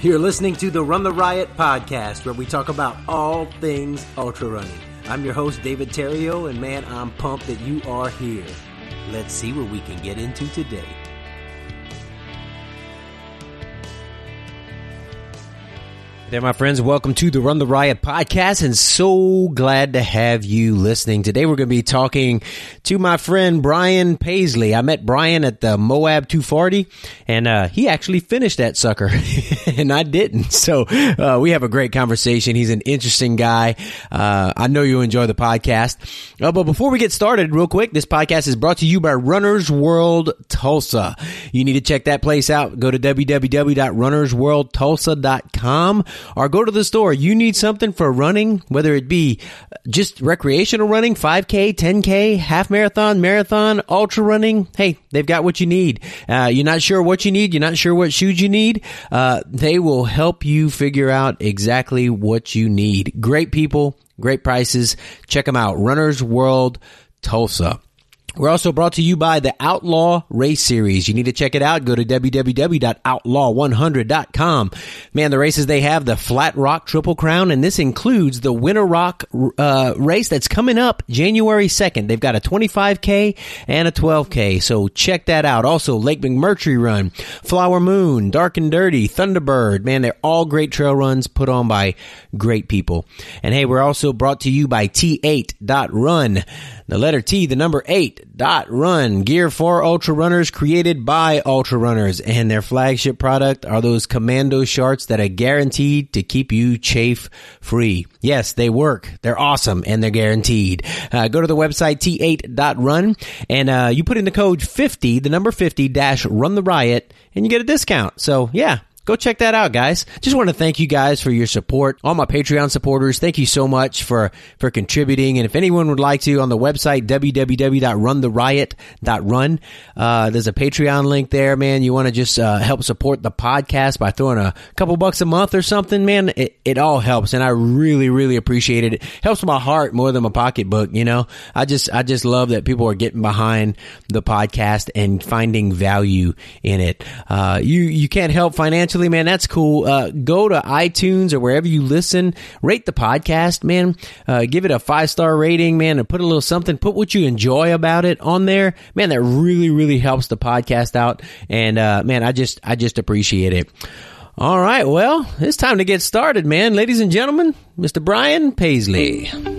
You're listening to the Run the Riot podcast, where we talk about all things ultra running. I'm your host, David Terrio, and man, I'm pumped that you are here. Let's see what we can get into today. There, my friends, welcome to the Run the Riot podcast, and so glad to have you listening. Today, we're going to be talking to my friend Brian Paisley. I met Brian at the Moab 240, and uh, he actually finished that sucker, and I didn't. So uh, we have a great conversation. He's an interesting guy. Uh, I know you enjoy the podcast. Uh, but before we get started, real quick, this podcast is brought to you by Runners World Tulsa. You need to check that place out. Go to www.runnersworldtulsa.com or go to the store. You need something for running, whether it be just recreational running, 5K, 10K, half marathon, marathon, ultra running. Hey, they've got what you need. Uh, you're not sure what you need. You're not sure what shoes you need. Uh, they will help you figure out exactly what you need. Great people, great prices. Check them out. Runners World Tulsa. We're also brought to you by the Outlaw Race Series. You need to check it out. Go to www.outlaw100.com. Man, the races they have, the Flat Rock Triple Crown, and this includes the Winter Rock uh, race that's coming up January 2nd. They've got a 25K and a 12K, so check that out. Also, Lake McMurtry Run, Flower Moon, Dark and Dirty, Thunderbird. Man, they're all great trail runs put on by great people. And hey, we're also brought to you by T8.run. The letter T, the number eight, dot run. Gear for ultra runners created by ultra runners. And their flagship product are those commando shorts that are guaranteed to keep you chafe free. Yes, they work. They're awesome and they're guaranteed. Uh, go to the website t8.run and uh, you put in the code 50, the number 50 dash run the riot and you get a discount. So yeah, go check that out, guys. Just want to thank you guys for your support. All my Patreon supporters, thank you so much for, for contributing. And if anyone would like to, on the website, www.runtheriot.run, uh, there's a Patreon link there, man. You want to just, uh, help support the podcast by throwing a couple bucks a month or something, man. It, it all helps. And I really, really appreciate it. It helps my heart more than my pocketbook, you know? I just, I just love that people are getting behind the podcast and finding value in it. Uh, you, you can't help financially man, that's cool. Uh, go to iTunes or wherever you listen, rate the podcast, man. Uh, give it a five star rating, man, and put a little something. Put what you enjoy about it on there, man. That really, really helps the podcast out. And uh, man, I just, I just appreciate it. All right, well, it's time to get started, man. Ladies and gentlemen, Mr. Brian Paisley.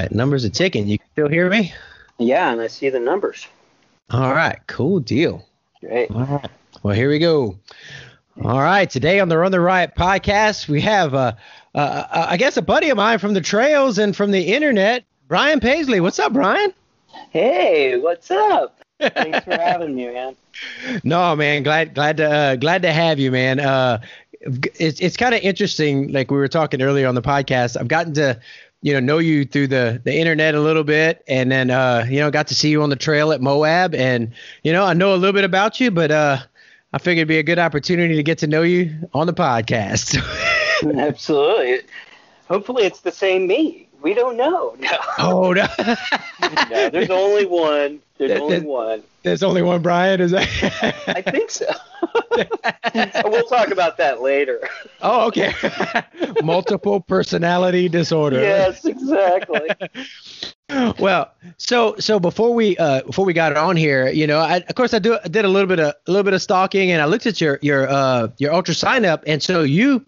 Right, numbers are ticking. You can still hear me? Yeah, and I see the numbers. All right, cool deal. Great. All right. Well, here we go. All right, today on the Run the Riot podcast, we have, uh, uh, uh, I guess, a buddy of mine from the trails and from the internet, Brian Paisley. What's up, Brian? Hey, what's up? Thanks for having me, man. No, man, glad glad to uh, glad to have you, man. Uh, it's it's kind of interesting. Like we were talking earlier on the podcast, I've gotten to you know know you through the the internet a little bit and then uh you know got to see you on the trail at Moab and you know I know a little bit about you but uh I figured it'd be a good opportunity to get to know you on the podcast. Absolutely. Hopefully it's the same me. We don't know. No. oh no. no, there's only one. There's There- only one. There's only one Brian, is that? I think so. we'll talk about that later. oh, okay. Multiple personality disorder. yes, exactly. well, so so before we uh before we got on here, you know, I, of course I do I did a little bit of a little bit of stalking, and I looked at your your uh your UltraSignup, and so you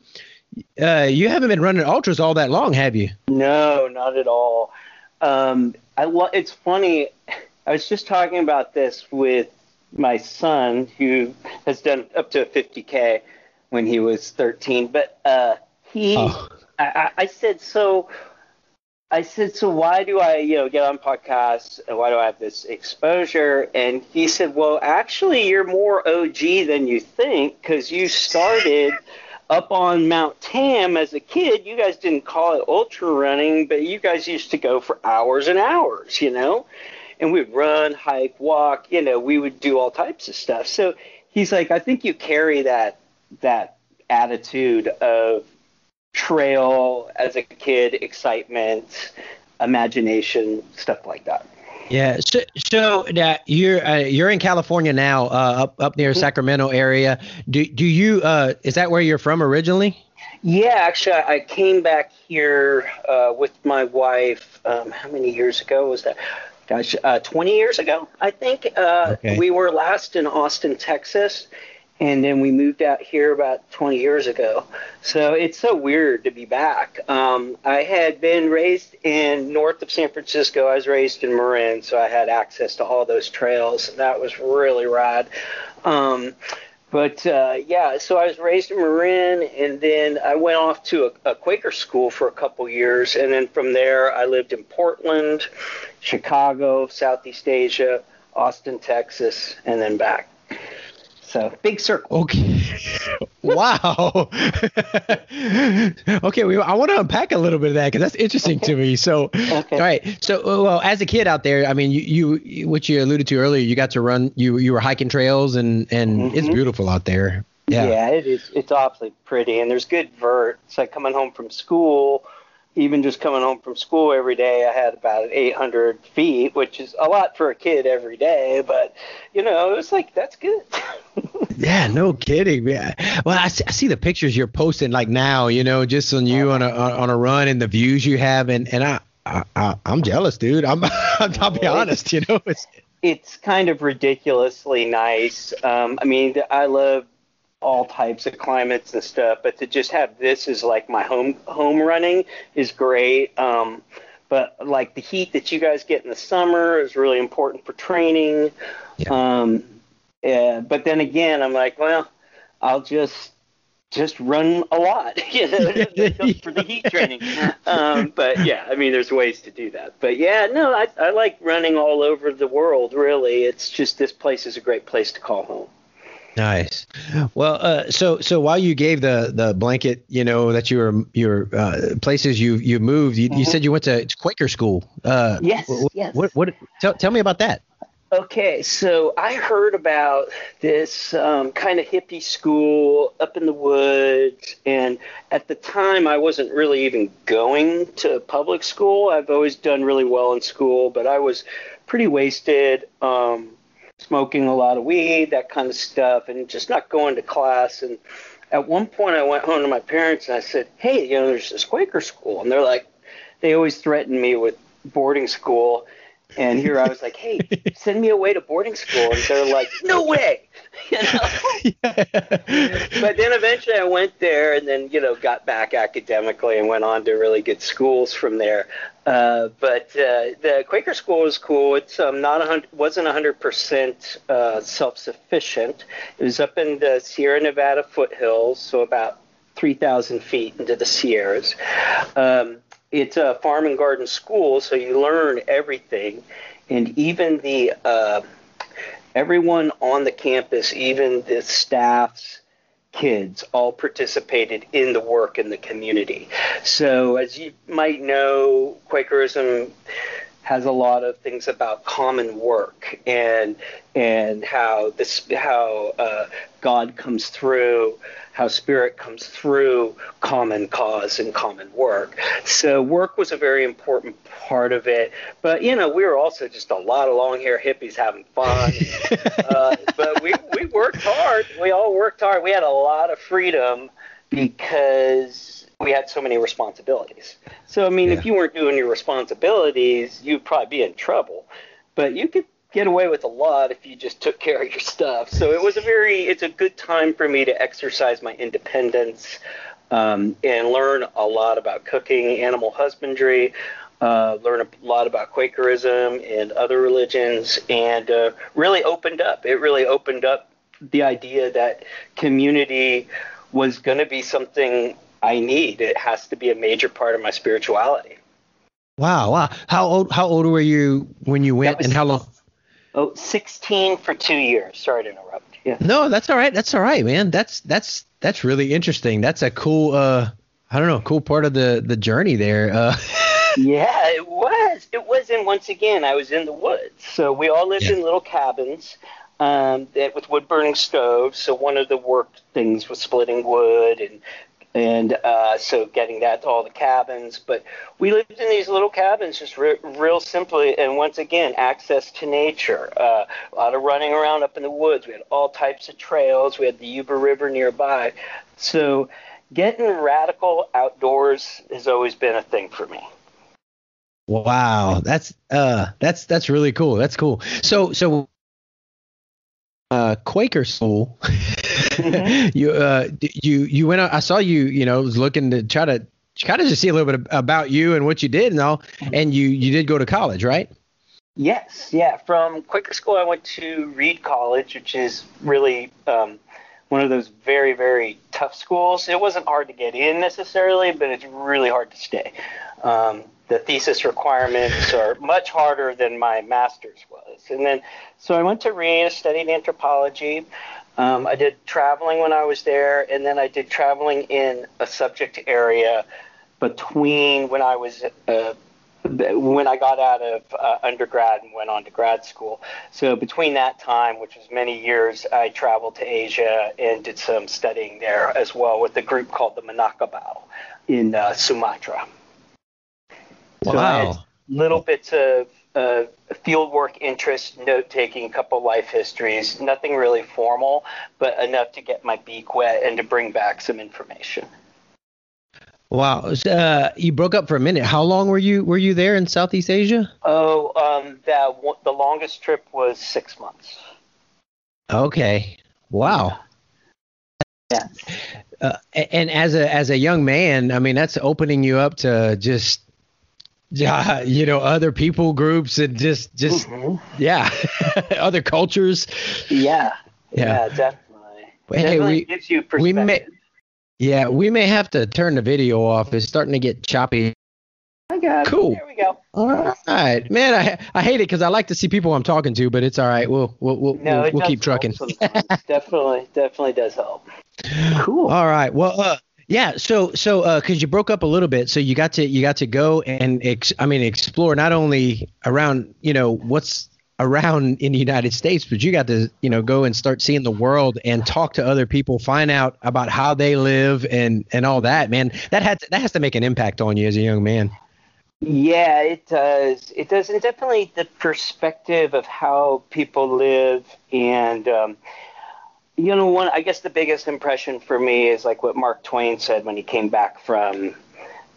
uh you haven't been running ultras all that long, have you? No, not at all. Um, I lo- it's funny. I was just talking about this with my son, who has done up to a 50k when he was 13. But uh, he, Oh. I, I, I said, so. I said, so why do I, you know, get on podcasts and why do I have this exposure? And he said, well, actually, you're more OG than you think because you started up on Mount Tam as a kid. You guys didn't call it ultra running, but you guys used to go for hours and hours, you know? and we'd run, hike, walk. You know, we would do all types of stuff. So he's like, I think you carry that that attitude of trail as a kid, excitement, imagination, stuff like that. Yeah. So, so uh, you're uh, you're in California now, uh, up up near mm-hmm. Sacramento area. Do do you uh, is that where you're from originally? Yeah, actually, I came back here uh, with my wife. Um, how many years ago was that? Gosh, uh, 20 years ago, I think. Okay. We were last in Austin, Texas, and then we moved out here about 20 years ago. So it's so weird to be back. Um, I had been raised in north of San Francisco. I was raised in Marin, so I had access to all those trails. That was really rad. Um, but uh, yeah, so I was raised in Marin, and then I went off to a, a Quaker school for a couple years, and then from there I lived in Portland, Chicago, Southeast Asia, Austin, Texas, and then back. So big circle. Okay. wow. okay, we, I want to unpack a little bit of that because that's interesting to me. So, okay. all right. So, uh, well, as a kid out there, I mean, you, you, what you alluded to earlier, you got to run, you, you were hiking trails, and and mm-hmm. it's beautiful out there. Yeah. Yeah, it is. It's awfully pretty, and there's good vert. It's like coming home from school even just coming home from school every day, I had about 800 feet, which is a lot for a kid every day. But you know, it was like that's good. yeah, no kidding. Yeah. Well, I see, I see, the pictures you're posting like now. You know, just on you on a on a run and the views you have, and and I, I, am jealous, dude. I'm I'll be honest. You know, it's it's kind of ridiculously nice. Um, I mean, I love all types of climates and stuff, but to just have this as like my home home running is great. Um, but like the heat that you guys get in the summer is really important for training. Yeah. Um, yeah, but then again, I'm like, well, I'll just just run a lot, you know, for the heat training. Um, but yeah, I mean, there's ways to do that. But yeah, no, I, I like running all over the world. Really, it's just this place is a great place to call home. Nice. Well, uh, so so while you gave the the blanket, you know that you were your uh, places you you moved, you, mm-hmm. you, said you went to Quaker school. Uh, yes. What, yes. What, what, tell, tell me about that. Okay, so I heard about this um, kind of hippie school up in the woods, and at the time I wasn't really even going to public school. I've always done really well in school, but I was pretty wasted. Um, smoking a lot of weed, that kind of stuff, and just not going to class. And at one point, I went home to my parents and I said, "Hey, you know, there's this Quaker school," and they're like, they always threatened me with boarding school. And here I was like, "Hey, send me away to boarding school," and they're like, "No way!" You know. but then eventually I went there, and then you know got back academically and went on to really good schools from there. Uh, but uh, the Quaker school was cool. It's um, not a wasn't hundred percent uh, self sufficient. It was up in the Sierra Nevada foothills, so about three thousand feet into the Sierras. Um, it's a farm and garden school, so you learn everything, and even the uh, everyone on the campus, even the staffs kids all participated in the work in the community. So, as you might know, Quakerism has a lot of things about common work and and how this how uh, God comes through how spirit comes through common cause and common work. So work was a very important part of it. But you know, we were also just a lot of long hair hippies having fun. uh, but we we worked hard. We all worked hard. We had a lot of freedom because we had so many responsibilities. So I mean, yeah. if you weren't doing your responsibilities, you'd probably be in trouble. But you could get away with a lot if you just took care of your stuff. So it was a very, it's a good time for me to exercise my independence um, and learn a lot about cooking, animal husbandry, uh, learn a lot about Quakerism and other religions, and uh, really opened up. It really opened up the idea that community was going to be something I need. It has to be a major part of my spirituality. Wow, wow. How old how old were you when you went was, and how long Oh, 16 for two years. Sorry to interrupt. Yeah. No, that's all right. That's all right, man. That's that's that's really interesting. That's a cool uh I don't know, cool part of the the journey there. Uh Yeah, it was. was. It was. And once again, I was in the woods. So we all lived Yeah. in little cabins um, that with wood burning stoves. So one of the work things was splitting wood and and uh, so getting that to all the cabins. But we lived in these little cabins, just re- real simply. And once again, access to nature. Uh, a lot of running around up in the woods. We had all types of trails. We had the Yuba River nearby. So getting radical outdoors has always been a thing for me. Wow, that's uh that's that's really cool. That's cool. So so uh Quaker school you uh you you went out, I saw you, you know, was looking to try to kind of just see a little bit about you and what you did and all and you you did go to college, right? Yes, yeah. From Quaker School, I went to Reed College, which is really um, one of those very, very tough schools. It wasn't hard to get in necessarily, but it's really hard to stay. Um, the thesis requirements are much harder than my master's was. And then, so I went to Reed, studied anthropology. Um, I did traveling when I was there, and then I did traveling in a subject area between when I was uh, when I got out of uh, undergrad and went on to grad school. So between that time, which was many years, I traveled to Asia and did some studying there as well with a group called the Minangkabau in uh, Sumatra. So I had little bits of uh, field work interest, note taking, a couple life histories, nothing really formal, but enough to get my beak wet and to bring back some information. Wow. Uh, you broke up for a minute. How long were you were you there in Southeast Asia? Oh, um, that one- the longest trip was six months. Okay. Wow. Yeah. Uh, and as a as a young man, I mean, that's opening you up to just, yeah, you know, other people groups and just just Mhm. yeah, other cultures. Yeah. Yeah. Yeah, definitely. Hey, definitely we- gives you we perspective. may- Yeah, we may have to turn the video off. It's starting to get choppy. I got it. Cool. There we go. All right, man. I I hate it because I like to see people I'm talking to, but it's all right. We'll we'll we'll, No, we'll, we'll keep trucking. definitely, definitely does help. Cool. All right. Well, uh, yeah. So, so, uh, cause you broke up a little bit, so you got to, you got to go and, ex- I mean, explore not only around, you know, what's around in the United States, but you got to, you know, go and start seeing the world and talk to other people, find out about how they live and, and all that, man. That had, to, that has to make an impact on you as a young man. Yeah, it does. It does, and definitely the perspective of how people live, and um, you know, one. I guess the biggest impression for me is like what Mark Twain said when he came back from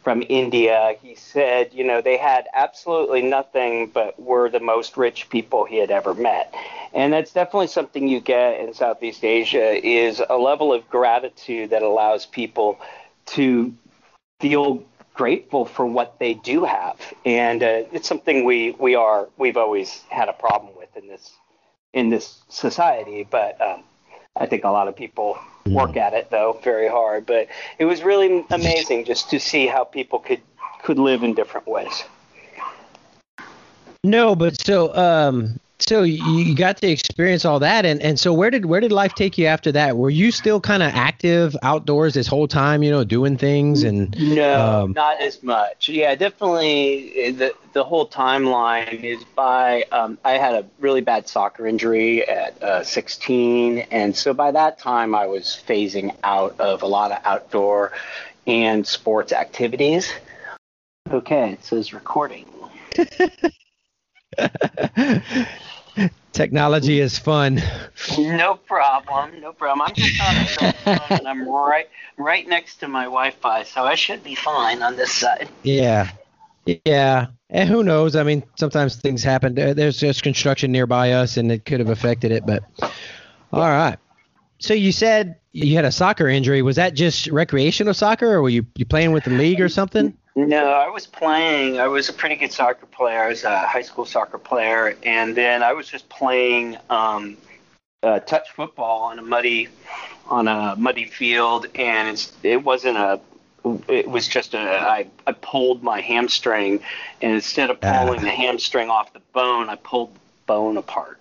from India. He said, you know, they had absolutely nothing, but were the most rich people he had ever met, and that's definitely something you get in Southeast Asia is a level of gratitude that allows people to feel grateful for what they do have, and uh, it's something we we are we've always had a problem with in this in this society. But um, I think a lot of people work at it though very hard. But it was really amazing just to see how people could could live in different ways. No, but so, um, so you, got to experience all that, and, and so where did where did life take you after that? Were you still kind of active outdoors this whole time, you know, doing things and No, Um, not as much. Yeah, definitely. uh, The the whole timeline is by. Um, I had a really bad soccer injury at uh, 16, and so by that time I was phasing out of a lot of outdoor and sports activities. Okay, it says recording. Technology is fun. No problem, no problem. I'm just on a phone, and I'm right right next to my Wi-Fi, so I should be fine on this side. Yeah. Yeah. And who knows? I mean, sometimes things happen. There's just construction nearby us and it could have affected it, but all right. So you said you had a soccer injury. Was that just recreational soccer or were you, you playing with the league or something? No, I was playing. I was a pretty good soccer player. I was a high school soccer player, and then I was just playing um, uh, touch football on a muddy on a muddy field, and it's it wasn't a. It was just a. I I pulled my hamstring, and instead of Ah. pulling the hamstring off the bone, I pulled the bone apart.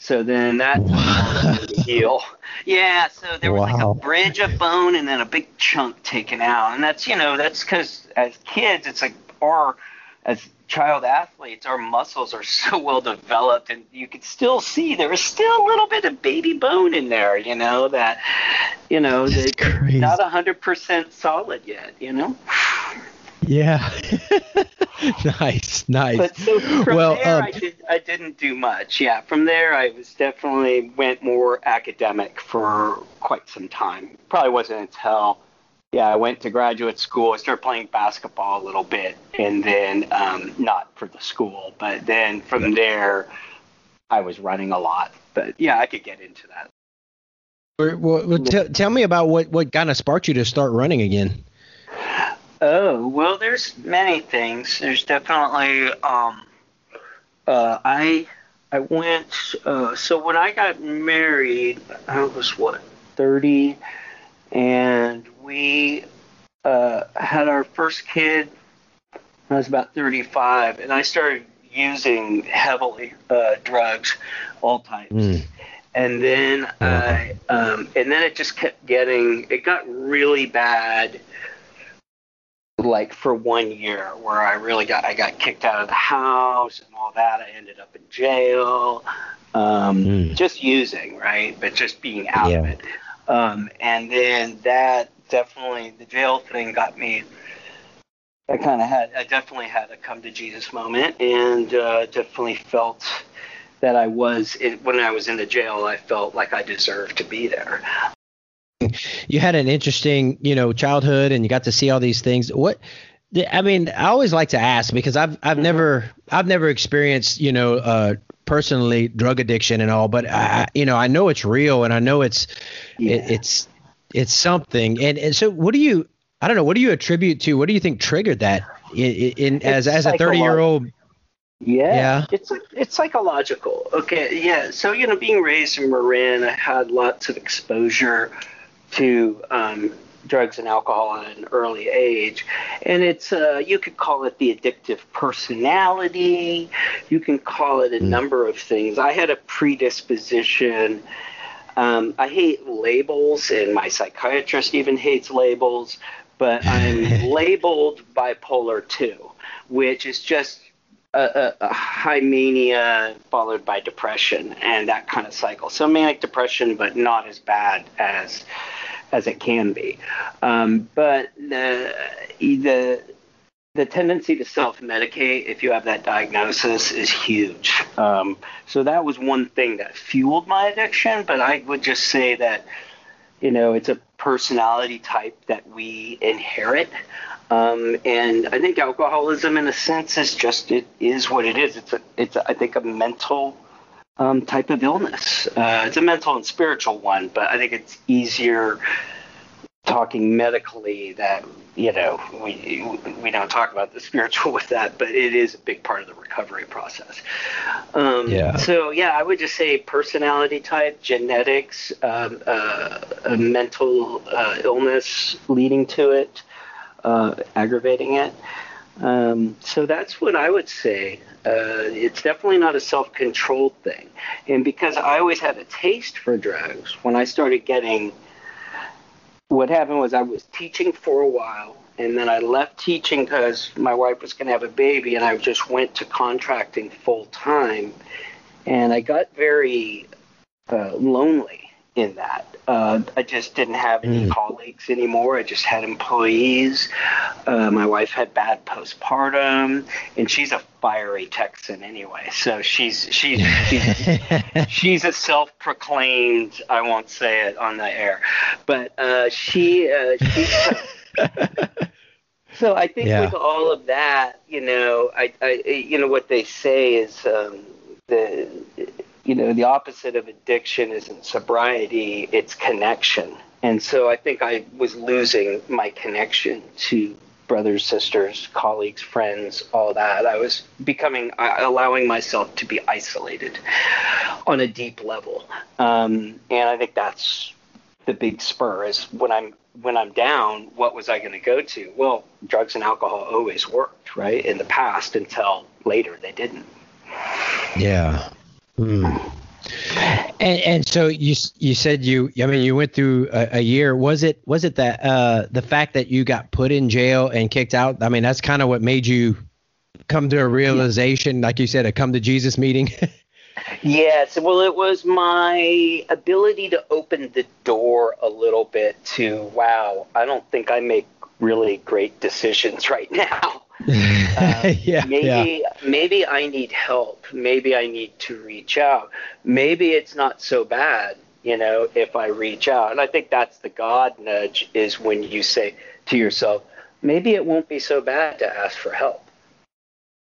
So then that heal. Yeah, so there was like a bridge of bone and then a big chunk taken out, and that's you know that's because as kids it's like or as child athletes, our muscles are so well developed, and you can still see there is still a little bit of baby bone in there. You know that, you know, That's they're not hundred percent solid yet. You know. Yeah. nice, nice. But so from well, there, um, I, did, I didn't do much. Yeah, from there, I was definitely went more academic for quite some time. Probably wasn't until, yeah, I went to graduate school. I started playing basketball a little bit, and then um, not for the school, but then from there, I was running a lot. But yeah, I could get into that. well, well, tell, tell me about what, what kind of sparked you to start running again. Oh well, there's many things. There's definitely um, uh, I I went. Uh, so when I got married, I was what thirty, and we uh, had our first kid. I was about thirty-five, and I started using heavily uh, drugs, all types. Mm. And then I, um, and then it just kept getting. It got really bad like for one year where I really got I got kicked out of the house and all that. I ended up in jail, um, Mm. just using right, but just being out of it. Um, and then that definitely the jail thing got me. I kind of had I definitely had a come to Jesus moment, and uh, definitely felt that I was in, when I was in the jail. I felt like I deserved to be there. You had an interesting, you know, childhood, and you got to see all these things. What? I mean, I always like to ask because I've I've never I've never experienced, you know, uh, personally drug addiction and all, but I, you know, I know it's real, and I know it's Yeah. it, it's it's something. And, and so, what do you? I don't know. What do you attribute to? What do you think triggered that? In, in as as a thirty year old. Yeah, Yeah. it's it's psychological. Okay, yeah. So you know, being raised in Marin, I had lots of exposure to um, drugs and alcohol at an early age, and it's uh, you could call it the addictive personality. You can call it a number of things. I had a predisposition. Um, I hate labels, and my psychiatrist even hates labels. But I'm labeled bipolar two, which is just a, a, a high mania followed by depression and that kind of cycle. So manic depression, but not as bad as as it can be. Um, but the the the tendency to self-medicate if you have that diagnosis is huge. Um, so that was one thing that fueled my addiction. But I would just say that you know it's a personality type that we inherit. Um, and I think alcoholism, in a sense, is just it is what it is. It's a, it's a, I think a mental um, type of illness. Uh, it's a mental and spiritual one, but I think it's easier talking medically that you know we we don't talk about the spiritual with that, but it is a big part of the recovery process. Um, Yeah. So yeah, I would just say personality type, genetics, um, uh, a mental uh, illness leading to it, uh, aggravating it. Um, so that's what I would say. Uh, it's definitely not a self controlled thing. And because I always had a taste for drugs, when I started getting, what happened was I was teaching for a while, and then I left teaching because my wife was going to have a baby, and I just went to contracting full time. And I got very uh, lonely in that. Uh, I just didn't have any Mm. colleagues anymore. I just had employees. Uh, my wife had bad postpartum, and she's a fiery Texan anyway. So she's she's she's, she's a self-proclaimed. I won't say it on the air, but uh, she uh, she. So I think Yeah. with all of that, you know, I, I you know what they say is um, the you know the opposite of addiction isn't sobriety, it's connection. And so I think I was losing my connection to brothers, sisters, colleagues, friends, all that. I was becoming allowing myself to be isolated on a deep level, um, and I think that's the big spur is when I'm when I'm down, what was I going to go to? Well, drugs and alcohol always worked, right? In the past until later they didn't. Yeah. Hmm. And and so you you said you I mean you went through a, a year was it was it that uh the fact that you got put in jail and kicked out I mean that's kind of what made you come to a realization, like you said, a come to Jesus meeting? yes. Well, it was my ability to open the door a little bit to, wow, I don't think I make really great decisions right now. Uh, yeah, maybe yeah. maybe I need help. Maybe I need to reach out. Maybe it's not so bad, you know, if I reach out. And I think that's the God nudge is when you say to yourself, maybe it won't be so bad to ask for help.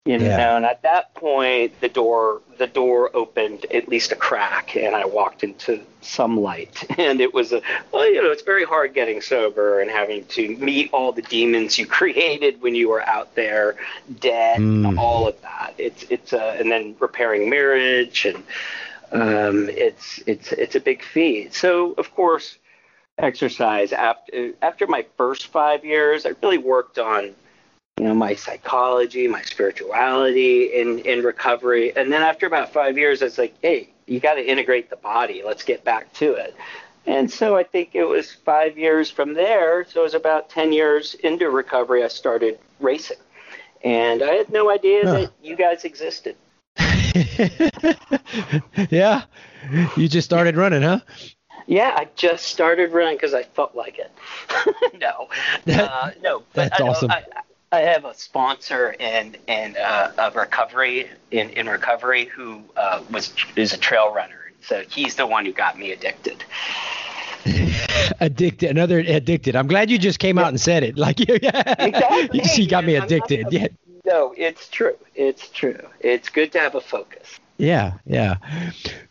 You know, yeah. and at that point, the door the door opened at least a crack, and I walked into some light. And it was a well, you know, it's very hard getting sober and having to meet all the demons you created when you were out there, dead, mm. all of that. It's it's a, and then repairing marriage, and um, it's it's it's a big feat. So of course, exercise after after my first five years, I really worked on you know, my psychology, my spirituality in, in recovery. And then after about five years, it's like, hey, you got to integrate the body. Let's get back to it. And so I think it was five years from there. So it was about 10 years into recovery, I started racing. And I had no idea huh. that you guys existed. yeah. You just started running, huh? Yeah, I just started running because I felt like it. no, uh, no, but that's I, awesome. I, I have a sponsor in in uh, of recovery in, in recovery who uh, was is a trail runner. So he's the one who got me addicted. addicted, another addicted. I'm glad you just came yeah. out and said it. Like, yeah, exactly. she got me addicted. Yeah. No, it's true. It's true. It's good to have a focus. Yeah, yeah.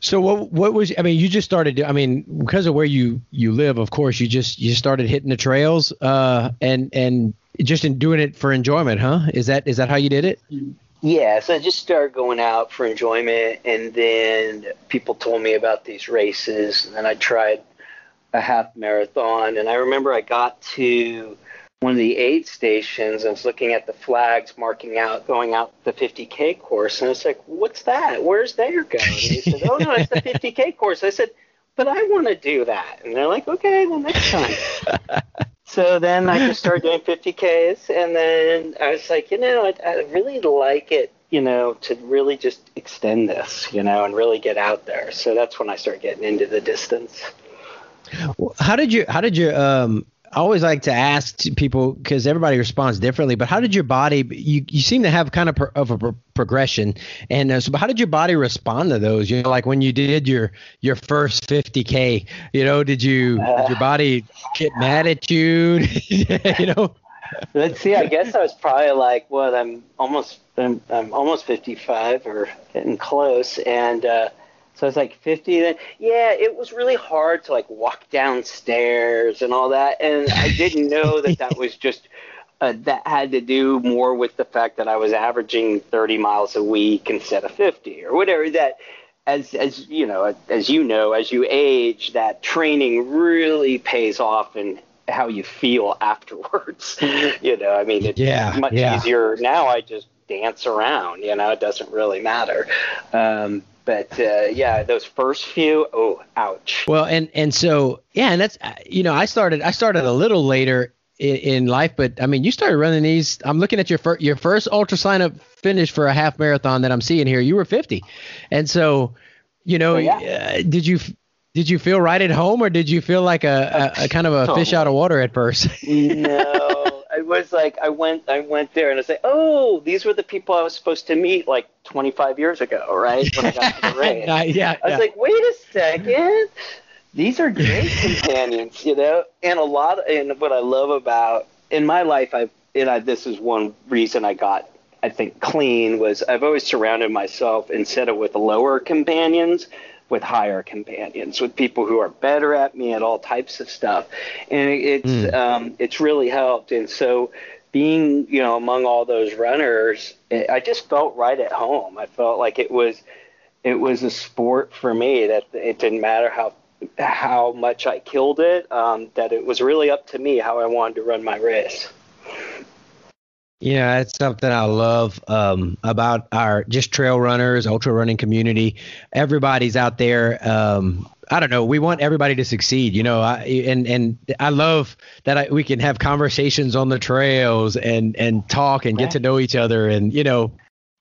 So what what was I mean, you just started I mean, because of where you you live, of course, you just you started hitting the trails uh and and just in doing it for enjoyment, huh? Is that is that how you did it? Yeah, so I just started going out for enjoyment, and then people told me about these races, and then I tried a half marathon, and I remember I got to one of the aid stations. I was looking at the flags marking out going out the 50k course, and I was like, "What's that? Where's there going?" And he said, "Oh no, it's the 50k course." I said, "But I want to do that," and they're like, "Okay, well next time." So then I just started doing 50Ks, and then I was like, you know, I, I really like it, you know, to really just extend this, you know, and really get out there. So that's when I started getting into the distance. How did you? How did you? Um, I always like to ask people because everybody responds differently. But how did your body? You you seem to have kind of pro, of a pro, progression, and uh, so how did your body respond to those? You know, like when you did your your first 50k. You know, did you uh, did your body get mad at you? you know. Let's see. I guess I was probably like what I'm almost I'm, I'm almost 55 or getting close, and. uh so I was like 50. Then yeah, it was really hard to like walk downstairs and all that, and I didn't know that that was just. Uh, that had to do more with the fact that I was averaging 30 miles a week instead of 50 or whatever. That, as as you know, as you know, as you age, that training really pays off in how you feel afterwards. you know, I mean, it's yeah, much yeah. easier now. I just dance around. You know, it doesn't really matter. Um, but uh, yeah, those first few, oh, ouch. Well, and and so yeah, and that's you know, I started I started a little later in, in life, but I mean, you started running these. I'm looking at your first your first UltraSignup finish for a half marathon that I'm seeing here. You were 50, and so you know, oh, yeah. uh, did you did you feel right at home, or did you feel like a, a, a kind of a fish out of water at first? no it was like I went I went there and I said, oh, these were the people I was supposed to meet like 25 years ago, right? When I got to the uh, yeah, I was yeah. like, wait a second, these are great companions, you know. And a lot, of, and what I love about in my life, I and I, this is one reason I got I think clean was I've always surrounded myself instead of with lower companions with higher companions, with people who are better at me at all types of stuff, and it's mm. um, it's really helped. And so, being you know among all those runners, I just felt right at home. I felt like it was it was a sport for me that it didn't matter how how much I killed it. Um, that it was really up to me how I wanted to run my race. Yeah, it's something I love um, about our just trail runners, ultra running community. Everybody's out there. Um, I don't know. We want everybody to succeed, you know. I, and and I love that I, we can have conversations on the trails and and talk and get to know each other. And you know,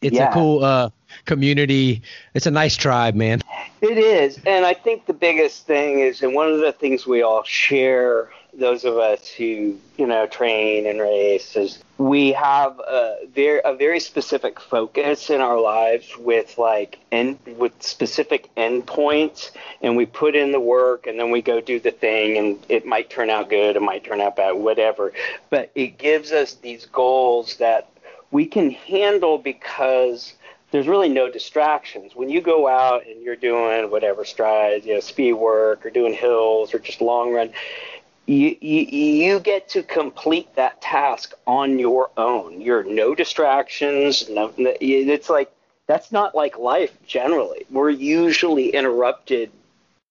it's yeah. a cool uh, community. It's a nice tribe, man. It is, and I think the biggest thing is, and one of the things we all share those of us who you know train and race is we have a very a very specific focus in our lives with like end with specific endpoints and we put in the work and then we go do the thing and it might turn out good it might turn out bad whatever but it gives us these goals that we can handle because there's really no distractions. When you go out and you're doing whatever strides, you know, speed work or doing hills or just long run, you, you, you get to complete that task on your own. You're no distractions. No, it's like that's not like life generally. We're usually interrupted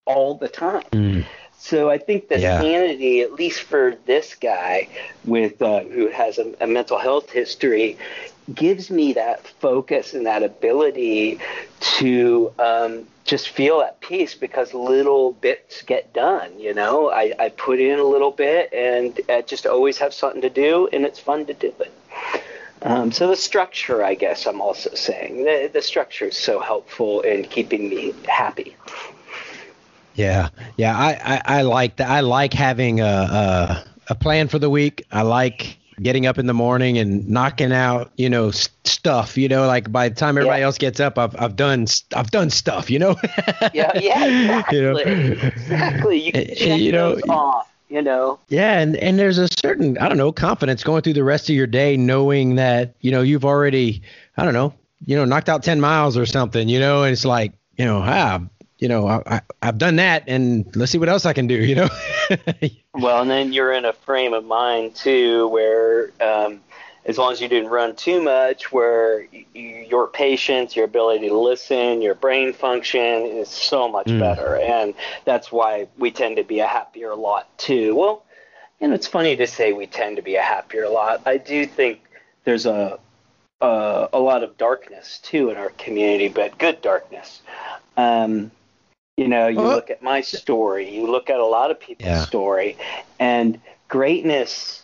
all the time. Mm. So I think the yeah. sanity, at least for this guy with uh, who has a, a mental health history, gives me that focus and that ability to um, just feel at peace because little bits get done. You know, I, I put in a little bit and I just always have something to do, and it's fun to do it. Um, so the structure, I guess, I'm also saying the, the structure is so helpful in keeping me happy. Yeah, yeah, I, I, I like that. I like having a, a a plan for the week. I like getting up in the morning and knocking out, you know, st- stuff, you know, like by the time everybody yeah. else gets up, I've, I've done, I've done stuff, you know? yeah. Yeah. Exactly. you know? Exactly. You can check you know, those off. You know. Yeah, and and there's a certain I don't know confidence going through the rest of your day, knowing that you know you've already I don't know you know knocked out ten miles or something, you know, and it's like you know ah you know, I, I, have done that, and let's see what else I can do. You know. well, and then you're in a frame of mind too, where um, as long as you didn't run too much, where you, your patience, your ability to listen, your brain function is so much mm. better, and that's why we tend to be a happier lot too. Well, and it's funny to say we tend to be a happier lot. I do think there's a a, a lot of darkness too in our community, but good darkness. Um, you know, you uh-huh. look at my story, you look at a lot of people's yeah. story, and greatness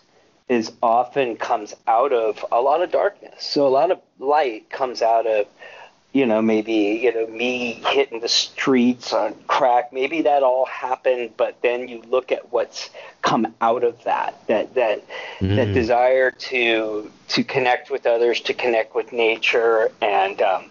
is often comes out of a lot of darkness. So a lot of light comes out of, you know, maybe, you know, me hitting the streets on crack. Maybe that all happened, but then you look at what's come out of that, that that mm. that desire to to connect with others, to connect with nature and um,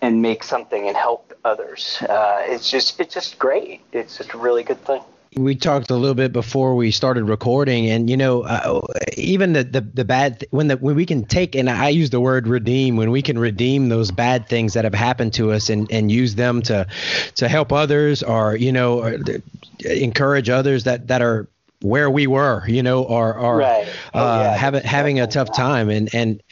and make something and help others. Uh, it's just it's just great. It's just a really good thing. We talked a little bit before we started recording, and you know, uh, even the the, the bad th- when the when we can take and I use the word redeem when we can redeem those bad things that have happened to us and and use them to to help others or you know or encourage others that that are where we were, you know, or or right. oh, uh, yeah. having having a tough time and and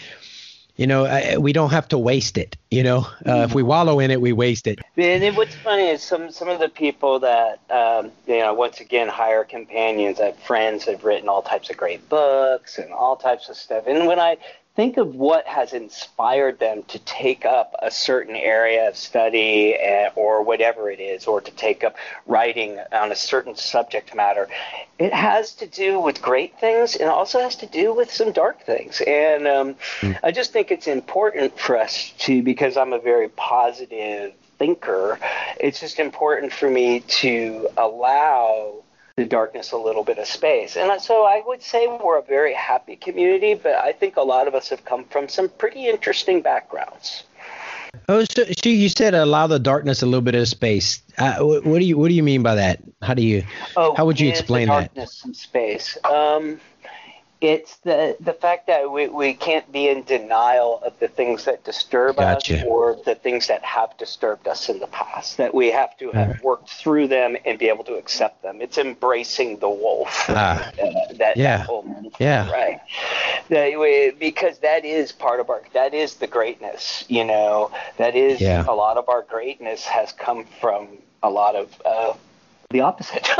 you know, I, we don't have to waste it. You know, uh, if we wallow in it, we waste it. And what's funny is some some of the people that um, you know, once again, higher companions. I have friends that have written all types of great books and all types of stuff. And when I think of what has inspired them to take up a certain area of study eh, or whatever it is, or to take up writing on a certain subject matter. It has to do with great things and also has to do with some dark things. And um, mm. I just think it's important for us to, because I'm a very positive thinker, it's just important for me to allow the darkness a little bit of space. And so I would say we're a very happy community, but I think a lot of us have come from some pretty interesting backgrounds. Oh, so, so you said allow the darkness a little bit of space. Uh, what, what, do you What do you mean by that? How do you? Oh, how would you explain darkness that? Some space. Um, it's the the fact that we, we can't be in denial of the things that disturb gotcha. us or the things that have disturbed us in the past that we have to have right. worked through them and be able to accept them. It's embracing the wolf. Ah. uh, that, yeah. that whole, yeah. right. That we, because that is part of our that is the greatness you know. That is yeah. a lot of our greatness has come from a lot of uh, the opposite.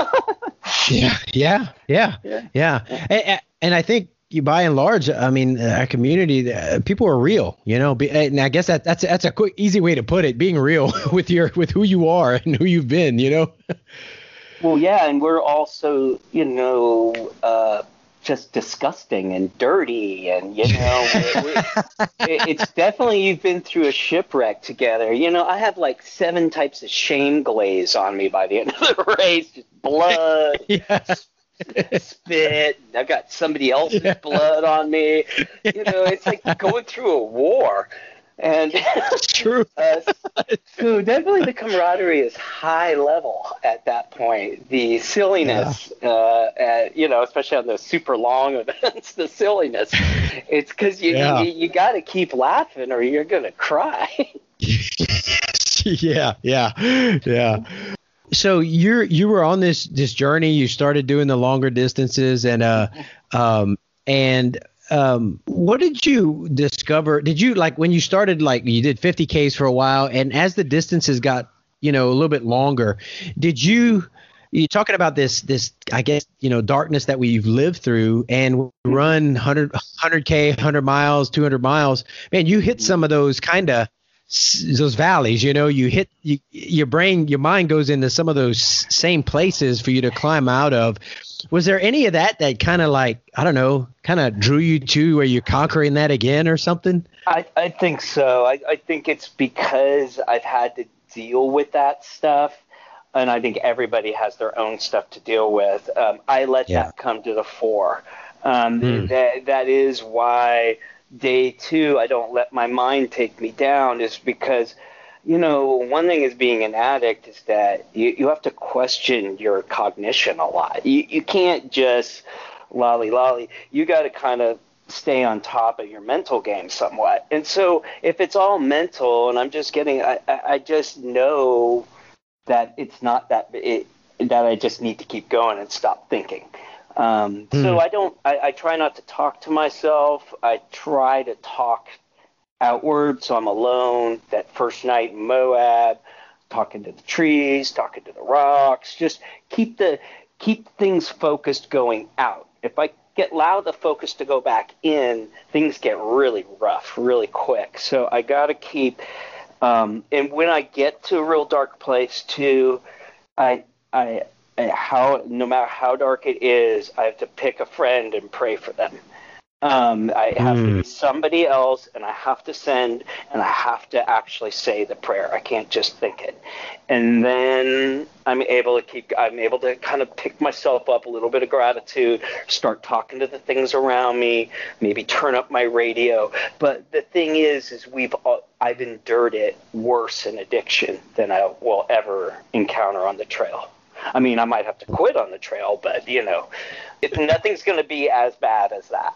Yeah. Yeah. Yeah. Yeah, yeah. And, and I think you by and large, I mean, our community, uh, people are real, you know. And I guess that that's that's a quick, easy way to put it. Being real with your with who you are and who you've been, you know. Well, yeah, and we're also, you know, uh, just disgusting and dirty, and you know, it's definitely you've been through a shipwreck together. You know, I have like seven types of shame glaze on me by the end of the race, just blood. yeah spit. I've got somebody else's yeah. blood on me. You know, it's like going through a war. And true. uh, so definitely the camaraderie is high level at that point. The silliness, yeah. uh, at, you know, especially on the super long events, the silliness. It's because you, yeah. you you got to keep laughing or you're gonna cry. yeah, yeah, yeah so you're you were on this this journey. You started doing the longer distances, and uh, um, and um, what did you discover? Did you like when you started? Like you did 50 Ks for a while, and as the distances got you know a little bit longer, did you? You're talking about this, this, I guess, you know, darkness that we've lived through and run 100, 100K, 100 miles, 200 miles. Man, you hit some of those kind of those valleys you know you hit you, your brain your mind goes into some of those same places for you to climb out of. Was there any of that that kind of like i don't know kind of drew you to where you're conquering that again or something? I, I think so. I, I think it's because i've had to deal with that stuff and i think everybody has their own stuff to deal with. Um, i let yeah. that come to the fore. Um, mm. that, that is why day two, I don't let my mind take me down is because, you know, one thing is being an addict is that you, you have to question your cognition a lot. You, you can't just lolly lolly. You got to kind of stay on top of your mental game somewhat. And so if it's all mental and I'm just getting, I, I just know that it's not that, it, that I just need to keep going and stop thinking. Um, mm. So hmm. I don't. I, I try not to talk to myself. I try to talk outward. So I'm alone. That first night in Moab, talking to the trees, talking to the rocks. Just keep the keep things focused going out. If I get allow the focus to go back in, things get really rough, really quick. So I got to keep. Um, and when I get to a real dark place, too, I I how no matter how dark it is, I have to pick a friend and pray for them. Um, I have mm. to be hmm. somebody else, and I have to send, and I have to actually say the prayer. I can't just think it. And then I'm able to keep. I'm able to kind of pick myself up a little bit of gratitude, start talking to the things around me, maybe turn up my radio. But the thing is, is we've all, I've endured it worse in addiction than I will ever encounter on the trail. I mean, I might have to quit on the trail, but you know, it, nothing's going to be as bad as that.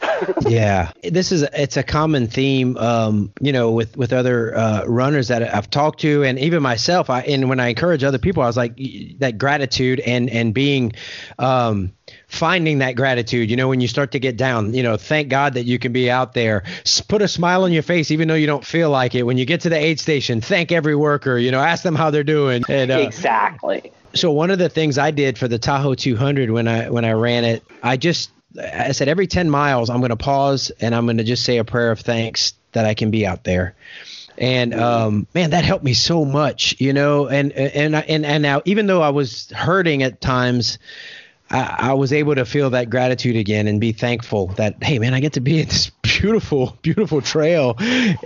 yeah, this is it's a common theme, um, you know, with with other uh, runners that I've talked to, and even myself. I and when I encourage other people, I was like that gratitude and and being. Um, finding that gratitude you know when you start to get down you know thank god that you can be out there put a smile on your face even though you don't feel like it when you get to the aid station thank every worker you know ask them how they're doing and, uh, exactly so one of the things I did for the Tahoe 200 when I when I ran it, I just I said every 10 miles I'm going to pause and I'm going to just say a prayer of thanks that I can be out there. And um, man, that helped me so much, you know. And and and and now, even though I was hurting at times, I, I, was able to feel that gratitude again and be thankful that hey man I get to be in this beautiful beautiful trail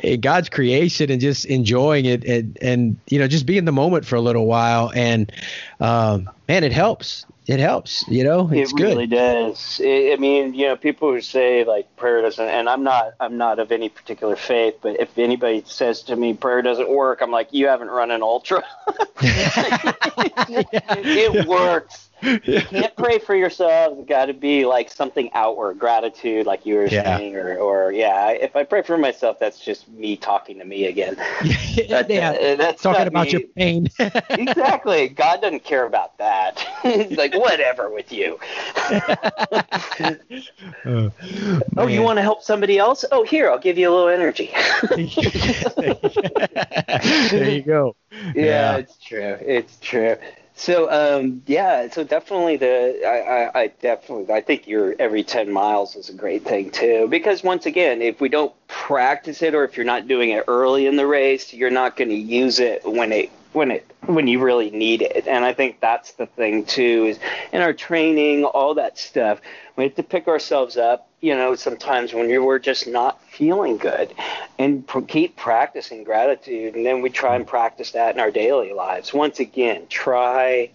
in God's creation and just enjoying it and and you know just be in the moment for a little while. And um, man it helps. It helps you know? It's it really good. does. It, I mean you know people who say like prayer doesn't and I'm not I'm not of any particular faith but if anybody says to me prayer doesn't work I'm like you haven't run an ultra. It works you can't pray for yourself. It's got to be like something outward, gratitude, like you were yeah. saying, or, or yeah. If I pray for myself, that's just me talking to me again. That, yeah, uh, that's talking about me. your pain. exactly. God doesn't care about that. He's like, whatever with you. Uh, oh, you want to help somebody else? Oh, here, I'll give you a little energy. there you go. Yeah, yeah, it's true. It's true. So um, yeah, so definitely the I, I, I definitely I think your every ten miles is a great thing too because once again if we don't practice it or if you're not doing it early in the race you're not going to use it when it when it when you really need it. And I think that's the thing too is in our training all that stuff we have to pick ourselves up you know sometimes when you we're just not feeling good and pr- keep practicing gratitude. And then we try and practice that in our daily lives. Once again try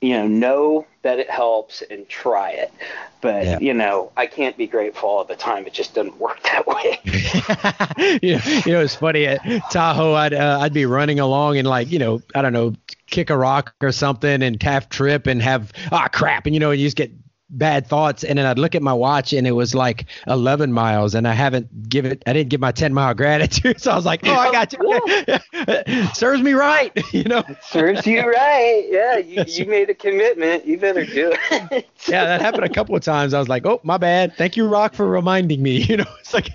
you know know that it helps and try it but Yeah. you know i can't be grateful all the time it just doesn't work that way you, know, you know, it's funny at Tahoe. I'd uh, I'd be running along and like you know I don't know kick a rock or something and half trip and have ah crap and you know you just get bad thoughts and then I'd look at my watch and it was like 11 miles and I haven't given it i didn't give my 10 mile gratitude so I was like oh I got you. Serves me right you know? Serves you right. Yeah you, you made a commitment. You better do it. Yeah that happened a couple of times. I was like oh my bad. Thank you Rock for reminding me you know? It's like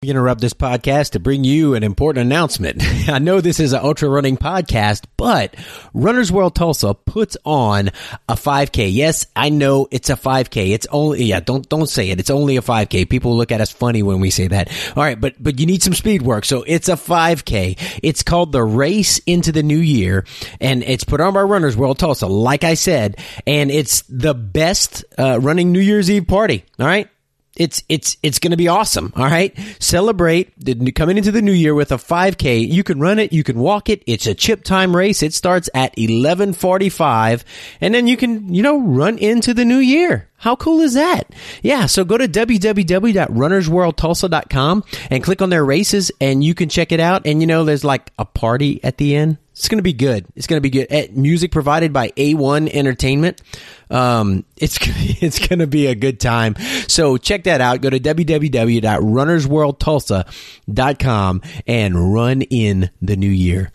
We interrupt this podcast to bring you an important announcement. I know this is an ultra running podcast, but Runners World Tulsa puts on a 5K. Yes, I know it's a 5K. It's only yeah, don't don't say it. It's only a 5K. People look at us funny when we say that. All right, but but you need some speed work. So it's a 5K. It's called the Race into the New Year and it's put on by Runners World Tulsa, like I said, and it's the best uh, running New Year's Eve party. All right? It's it's it's going to be awesome. All right, celebrate the, coming into the new year with a 5K. You can run it, you can walk it. It's a chip time race. It starts at 11:45, and then you can you know run into the new year. How cool is that? Yeah, so go to www.runnersworldtulsa.com and click on their races, and you can check it out. And you know, there's like a party at the end. It's going to be good. It's going to be good. Eh, music provided by A1 Entertainment. Um, it's it's going to be a good time. So check that out. Go to www.runnersworldtulsa.com and run in the new year.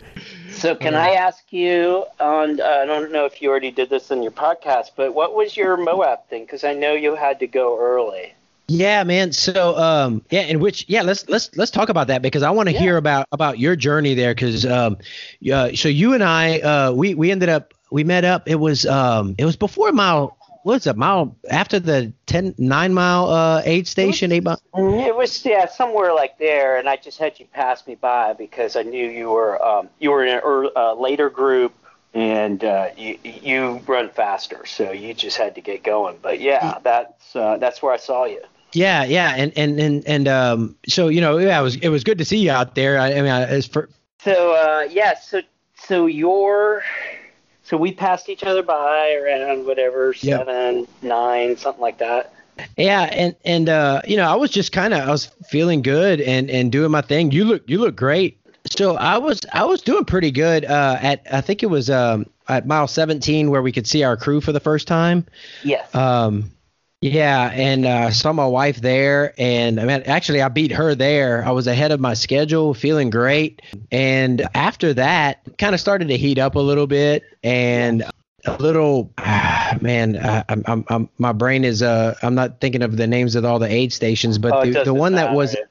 So, can I ask you on? Uh, I don't know if you already did this in your podcast, but what was your Moab thing? Because I know you had to go early. Yeah, man. So, um, yeah, in which, yeah, let's let's let's talk about that because I want to Yeah. hear about about your journey there. Because, um, uh, so you and I, uh, we we ended up we met up. It was um, it was before mile. What's it? Mile after the 10, 9 mile uh aid station, eight mile. Mm, It was yeah somewhere like there, and I just had you pass me by because I knew you were um, you were in a uh, later group and uh, you you run faster, so you just had to get going. But yeah, that's uh, that's where I saw you. Yeah, yeah, and and and and um, so you know, yeah, it was it was good to see you out there. I, I mean, I, as for So uh, yeah, so so your so we passed each other by around whatever Yeah. seven nine something like that. Yeah, and and uh, you know, I was just kind of I was feeling good and and doing my thing. You look you look great. So I was I was doing pretty good uh, at I think it was um, at mile 17 where we could see our crew for the first time. Yes. Um, yeah, and uh, saw my wife there, and I mean, actually, I beat her there. I was ahead of my schedule, feeling great. And after that, kind of started to heat up a little bit, and a little, ah, man, I, I'm, I'm, I'm, my brain is, uh, I'm not thinking of the names of all the aid stations, but Oh, the, the one that was matter.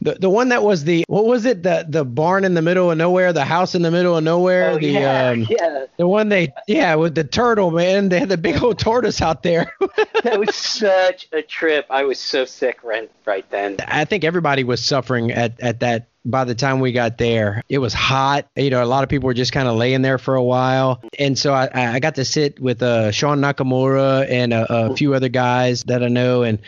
The, the one that was the what was it the the barn in the middle of nowhere, the house in the middle of nowhere, Oh the yeah, um, yeah. the one they yeah with the turtle man, they had the big old tortoise out there. That was such a trip. I was so sick right right then. I think everybody was suffering at, at that by the time we got there. It was hot. You know, a lot of people were just kind of laying there for a while. And so I, I got to sit with uh, Sean Nakamura and a, a few other guys that I know. And,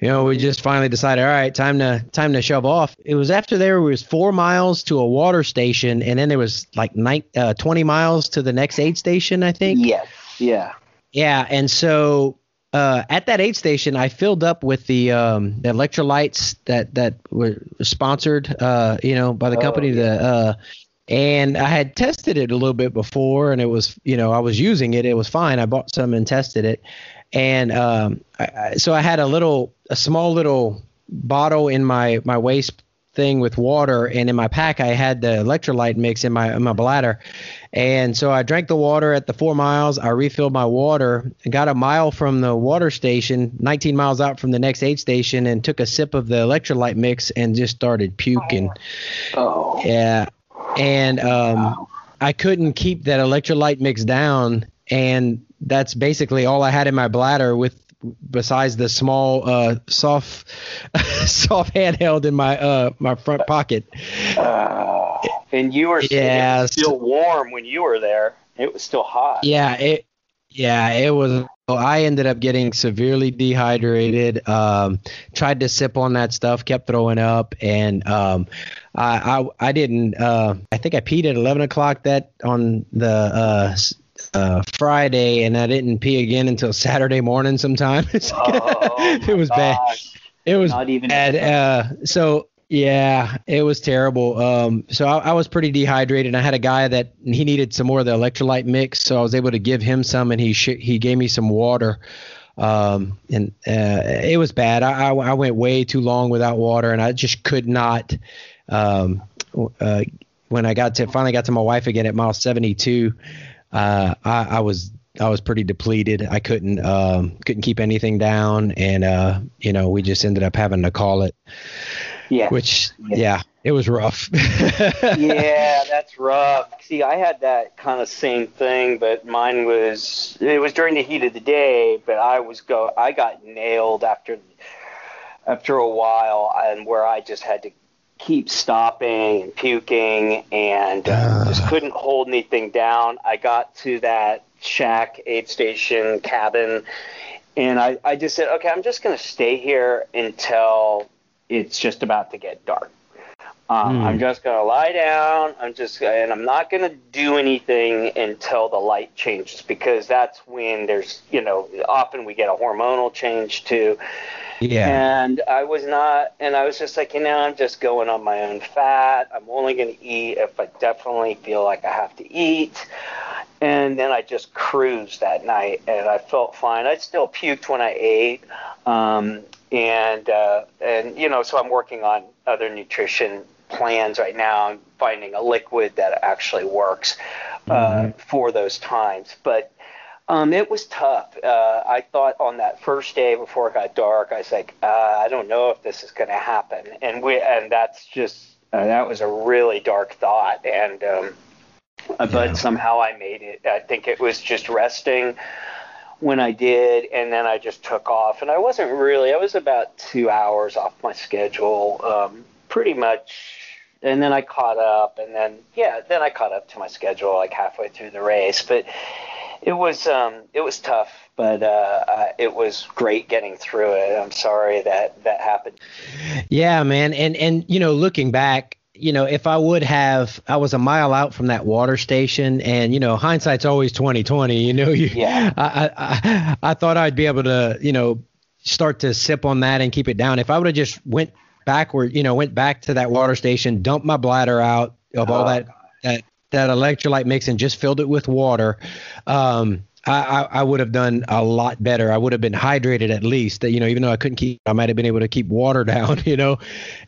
you know, we just finally decided, all right, time to time to shove off. It was after there was four miles to a water station. And then there was like nine, uh, 20 miles to the next aid station, I think. Yes. Yeah. Yeah, and so uh, at that aid station, I filled up with the um, the electrolytes that that were sponsored, uh, you know, by the Oh, company. The uh, and I had tested it a little bit before, and it was, you know, I was using it. It was fine. I bought some and tested it, and um, I, so I had a little, a small little bottle in my my waist thing with water, and in my pack I had the electrolyte mix in my in my bladder, and so I drank the water at the four miles. I refilled my water, got a mile from the water station, 19 miles out from the next aid station, and took a sip of the electrolyte mix and just started puking. Oh. Yeah, and um, I couldn't keep that electrolyte mix down, and that's basically all I had in my bladder with besides the small uh, soft soft handheld in my uh, my front pocket. Uh, and you were yeah, still warm when you were there. It was still hot. Yeah, it yeah, it was. I ended up getting severely dehydrated. Um, tried to sip on that stuff, kept throwing up, and um, I, I, I didn't. Uh, I think I peed at eleven o'clock that on the uh, uh, Friday, and I didn't pee again until Saturday morning. Sometime oh, it was gosh. bad. It was Not even bad. Uh, so yeah, it was terrible. Um, so I, I, was pretty dehydrated. I had a guy that he needed some more of the electrolyte mix, so I was able to give him some, and he sh- he gave me some water. Um, and uh, it was bad. I, I, I went way too long without water, and I just could not. Um, uh, when I got to finally got to my wife again at mile 72, uh, I, I was I was pretty depleted. I couldn't um, couldn't keep anything down, and uh, you know we just ended up having to call it. Yeah. Which yeah, yeah it was rough. yeah, that's rough. See, I had that kind of same thing, but mine was it was during the heat of the day, but I was go I got nailed after after a while and where I just had to keep stopping and puking and uh, just couldn't hold anything down. I got to that shack aid station cabin and I, I just said, okay, I'm just going to stay here until it's just about to get dark. Um, mm. I'm just going to lie down. I'm just, and I'm not going to do anything until the light changes because that's when there's, you know, often we get a hormonal change too. Yeah. And I was not, and I was just like, you know, I'm just going on my own fat. I'm only going to eat if I definitely feel like I have to eat. And then I just cruised that night and I felt fine. I still puked when I ate. Um, and, uh, and, you know, so I'm working on other nutrition plans right now. I'm finding a liquid that actually works uh, mm-hmm. for those times. But um, it was tough. Uh, I thought on that first day before it got dark, I was like, uh, I don't know if this is going to happen, and we and that's just uh, that was a really dark thought, and um, yeah. but somehow I made it. I think it was just resting when I did, and then I just took off, and I wasn't really. I was about two hours off my schedule, um, pretty much and then I caught up, and then yeah, then I caught up to my schedule like halfway through the race. But it was um, it was tough, but uh, uh, it was great getting through it. I'm sorry that that happened. Yeah, man, and and you know, looking back, you know, if I would have, I was a mile out from that water station, and you know, hindsight's always twenty twenty. You know, you, yeah. I, I I thought I'd be able to, you know, start to sip on that and keep it down. If I would have just went backward, you know, went back to that water station, dumped my bladder out of all oh, that that that electrolyte mix and just filled it with water, um, I, I, I, would have done a lot better. I would have been hydrated at least. That you know, even though I couldn't keep, I might have been able to keep water down. You know,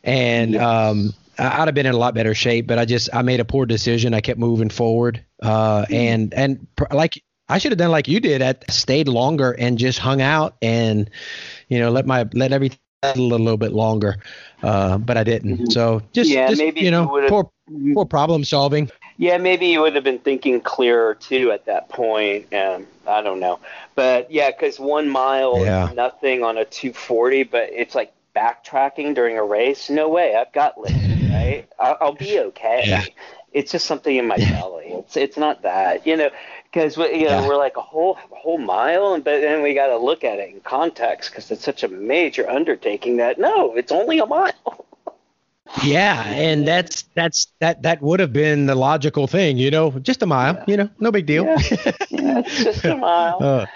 and yes. um, I'd have been in a lot better shape. But I just I made a poor decision. I kept moving forward, uh, mm-hmm. and and pr- like I should have done like you did. I stayed longer and just hung out and you know let my let everything a little bit longer. Uh, but I didn't. Mm-hmm. So just, yeah, just maybe you know, you poor, poor problem solving. Yeah, maybe you would have been thinking clearer too at that point. Um, I don't know, but yeah, because one mile yeah. is nothing on a 240, but it's like backtracking during a race. No way, I've got lift, right? I'll, I'll, be okay. Yeah. It's just something in my belly. It's it's not that, you know, because we, you know yeah. we're like a whole whole mile, and but then we got to look at it in context because it's such a major undertaking that no, it's only a mile. Yeah, and that's that's that that would have been the logical thing, you know, just a mile, yeah. you know, no big deal. Yeah, yeah it's just a mile. Uh,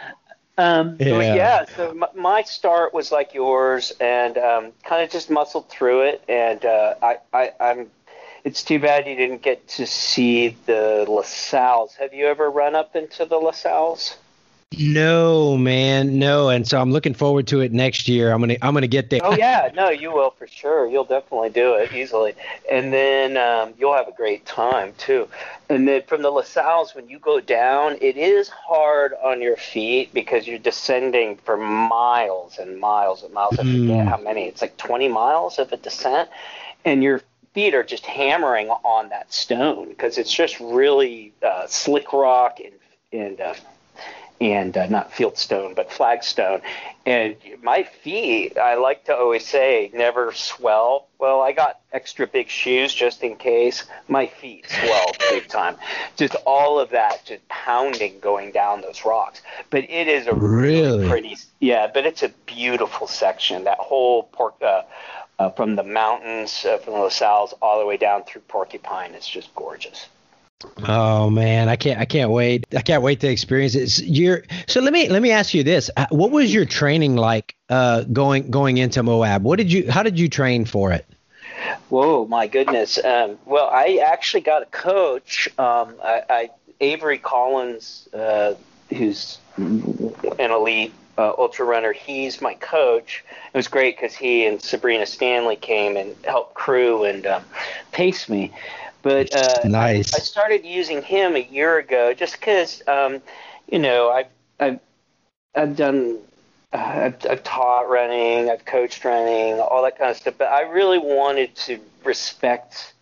um, yeah. So yeah, so my, my, start was like yours, and um, kind of just muscled through it, and uh, I, I I'm. It's too bad you didn't get to see the La Sals. Have you ever run up into the La Sals? No, man, no. And so I'm looking forward to it next year. I'm gonna I'm gonna get there. Oh yeah, no, you will for sure. You'll definitely do it easily, and then um, you'll have a great time too. And then from the La Sals, when you go down, it is hard on your feet because you're descending for miles and miles and miles. I forget mm. how many. It's like 20 miles of a descent, and your feet are just hammering on that stone because it's just really uh, slick rock and and uh, and uh, not fieldstone but flagstone. And my feet, I like to always say, never swell. Well, I got extra big shoes just in case. My feet swell big time. Just all of that, just pounding going down those rocks. But it is a really, Really? pretty, yeah. But it's a beautiful section. That whole pork. Uh, uh, from the mountains, uh, from the La Sals all the way down through Porcupine, it's just gorgeous. Oh man, I can't I can't wait. I can't wait to experience it. So You're, so let me let me ask you this. Uh, What was your training like uh, going going into Moab? What did you how did you train for it? Whoa, my goodness. Um, well, I actually got a coach. Um, I, I Avery Collins, uh, who's an elite uh, ultra runner. He's my coach. It was great because he and Sabrina Stanley came and helped crew and um, pace me. But uh, Nice. I started using him a year ago just because, um, you know, I've, I've, I've done, uh, I've, I've taught running, I've coached running, all that kind of stuff, but I really wanted to respect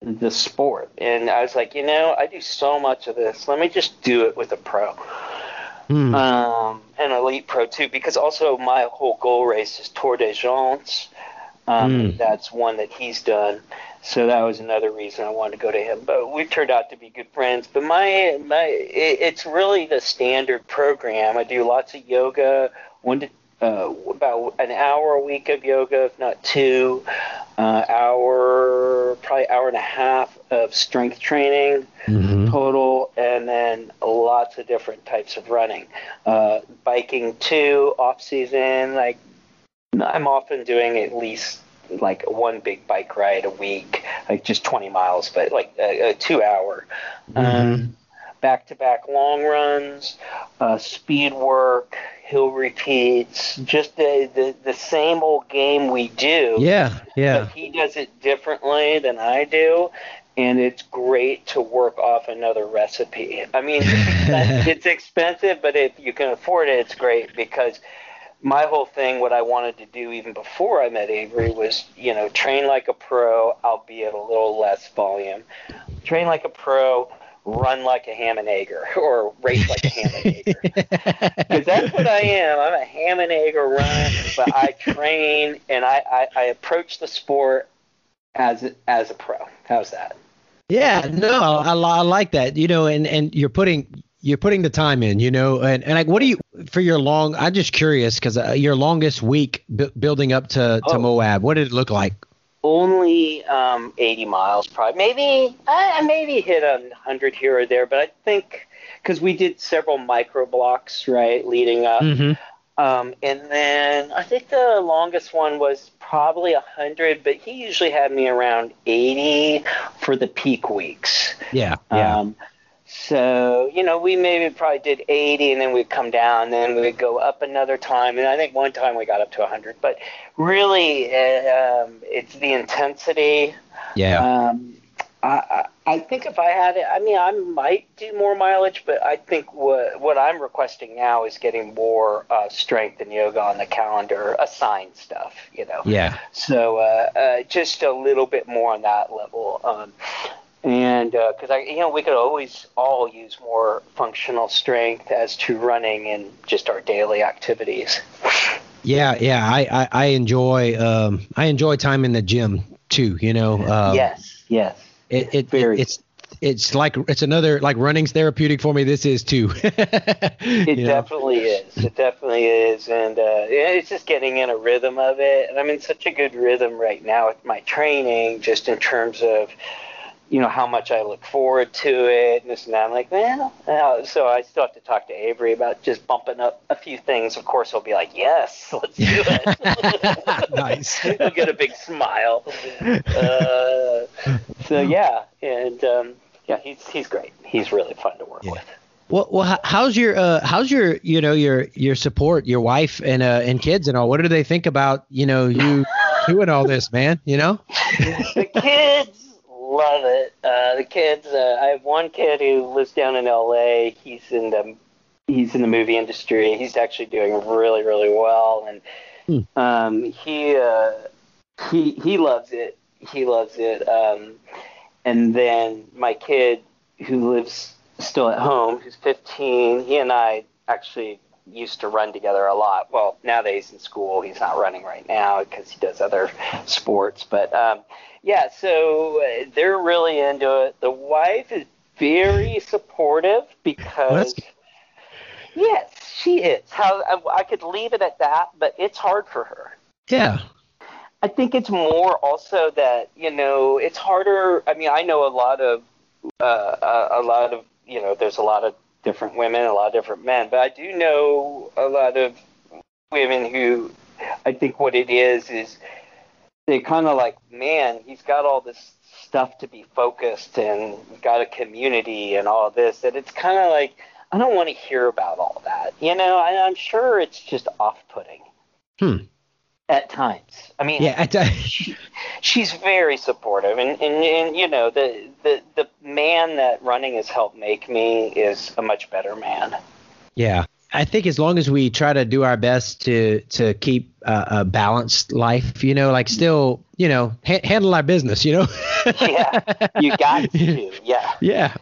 the sport. And I was like, you know, I do so much of this. Let me just do it with a pro. Hmm. Um, an elite pro too, because also my whole goal race is Tor des Géants. Um, Mm. That's one that he's done. So that was another reason I wanted to go to him. But we turned out to be good friends. But my my it, it's really the standard program. I do lots of yoga, one to uh, about an hour a week of yoga, if not two. Uh, hour, probably hour and a half of strength training Mhm. total, and then lots of different types of running. Uh, biking too, off season. Like I'm often doing at least like one big bike ride a week, like just 20 miles, but like a, a two hour. Um, back to back long runs, uh, speed work, hill repeats, just the, the, the same old game we do Yeah, yeah. but he does it differently than I do, and it's great to work off another recipe. I mean, it's expensive, but if you can afford it, it's great because my whole thing, what I wanted to do even before I met Avery was, you know, train like a pro, albeit a little less volume. Train like a pro, run like a ham and egger, or race like a ham and egger. Because that's what I am. I'm a ham and egg runner, but I train and I, I, I approach the sport as as a pro. How's that? Yeah, no, I, I like that. You know, and and you're putting you're putting the time in. You know, and and like, what do you for your long? I'm just curious because uh, your longest week bu- building up to to Oh. Moab. What did it look like? Only um, 80 miles, probably. Maybe I I maybe hit a hundred here or there, but I think because we did several micro blocks right leading up. Mm-hmm. Um, and then I think the longest one was probably 100, but he usually had me around 80 for the peak weeks. Yeah, yeah. Um, so, you know, we maybe probably did 80 and then we'd come down, and then we'd go up another time. And I think one time we got up to 100. But really, uh, um, it's the intensity. yeah. Um, I, I think if I had it, I mean, I might do more mileage, but I think what what I'm requesting now is getting more uh, strength and yoga on the calendar, assigned stuff, you know. yeah. So uh, uh, just a little bit more on that level. Um, and because I, you know, we could always all use more functional strength as to running and just our daily activities. Yeah, yeah. I, I, I enjoy um I enjoy time in the gym too. You know. Um, yes, yes. It, it, Very. it's it's like it's another like running's therapeutic for me. This is too. It definitely is. It definitely is, and uh, it's just getting in a rhythm of it. And I'm in such a good rhythm right now with my training, just in terms of, you know, how much I look forward to it and this and that. I'm like, man. uh, so I still have to talk to Avery about just bumping up a few things. Of course, he'll be like, yes, let's do it. Nice. he'll get a big smile. Uh, so yeah, and um, yeah, he's he's great. He's really fun to work Yeah. with. Well, well, how's your uh, how's your you know your your support, your wife and uh, and kids and all? What do they think about you know you doing all this, man? You know? the kids love it. Uh, the kids. Uh, I have one kid who lives down in L.A. He's in the he's in the movie industry. He's actually doing really really well, and um, he uh, he he loves it. he loves it. Um, and then my kid, who lives still at home, who's 15, he and I actually used to run together a lot. Well, now that he's in school, he's not running right now because he does other sports. But um, yeah, so uh, they're really into it. The wife is very supportive because. Yes, she is. How I, I could leave it at that, but it's hard for her. Yeah. I think it's more also that you know it's harder. I mean, I know a lot of uh, a, a lot of you know there's a lot of different women, a lot of different men, but I do know a lot of women who I think what it is is they kind of like, man, he's got all this stuff to be focused and got a community and all this, and it's kind of like I don't want to hear about all that. You know, I, I'm sure it's just off-putting. Hmm. At times, I mean, Yeah. I, I, she, she's very supportive, and, and and you know the the the man that running has helped make me is a much better man. yeah. I think as long as we try to do our best to to keep uh, a balanced life, you know, like still, you know, ha- handle our business, you know. Yeah, you got to, yeah. yeah.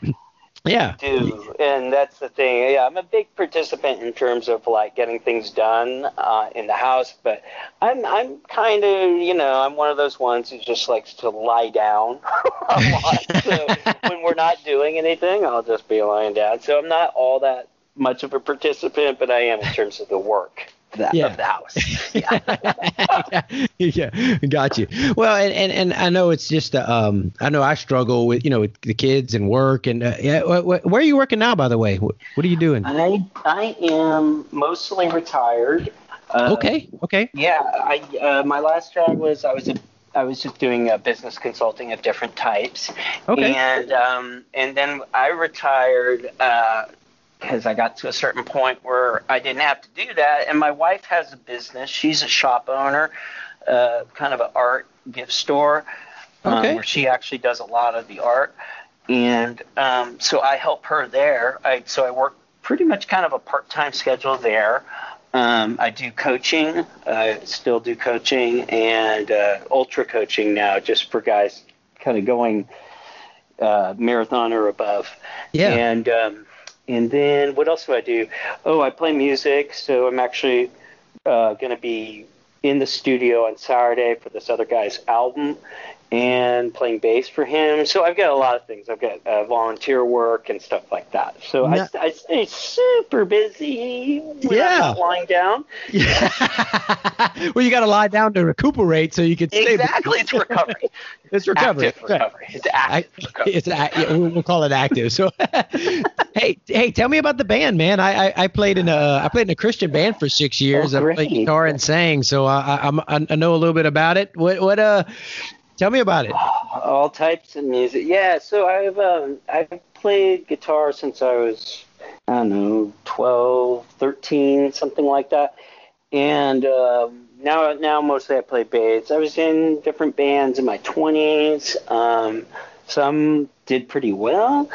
Yeah. do, and that's the thing. Yeah, I'm a big participant in terms of like getting things done uh, in the house, but I'm I'm kind of you know I'm one of those ones who just likes to lie down a lot. so when we're not doing anything, I'll just be lying down. So I'm not all that much of a participant, but I am in terms of the work the, Yeah. of the house. Yeah. yeah, got you. Well, and, and, and I know it's just uh, um I know I struggle with you know with the kids and work and uh, yeah. wh- wh- Where are you working now, by the way? What, what are you doing? I I am mostly retired. Uh, Okay, okay, Yeah, I uh, my last job was I was a I was just doing uh, business consulting of different types. Okay. And um, and then I retired because I got to a certain point where I didn't have to do that. And my wife has a business. She's a shop owner, uh, kind of an art gift store, um, Okay. where she actually does a lot of the art. And um, so I help her there. I so I work pretty much kind of a part-time schedule there. Um, I do coaching. I still do coaching and uh, ultra coaching now, just for guys kind of going uh, marathon or above. Yeah. And um, and then what else do I do? Oh, I play music. So I'm actually uh, going to be in the studio on Saturday for this other guy's album and playing bass for him. So I've got a lot of things. I've got uh, volunteer work and stuff like that. So Yeah. I, I stay super busy Yeah. Lying down. Yeah. well, you got to lie down to recuperate so you can stay. Exactly, it's recovery. It's recovery. Active recovery. It's active I, recovery. it's a, yeah, we'll, we'll call it active. So, hey, hey, tell me about the band, man. I, I, I played in a I played in a Christian band for six years. Oh, I played guitar and sang, so I, I I'm I know a little bit about it. What what uh, tell me about it. all types of music. Yeah, so I've um, I've played guitar since I was I don't know 12, 13, something like that, and um, now now mostly I play bass. I was in different bands in my twenties. Um, some did pretty well,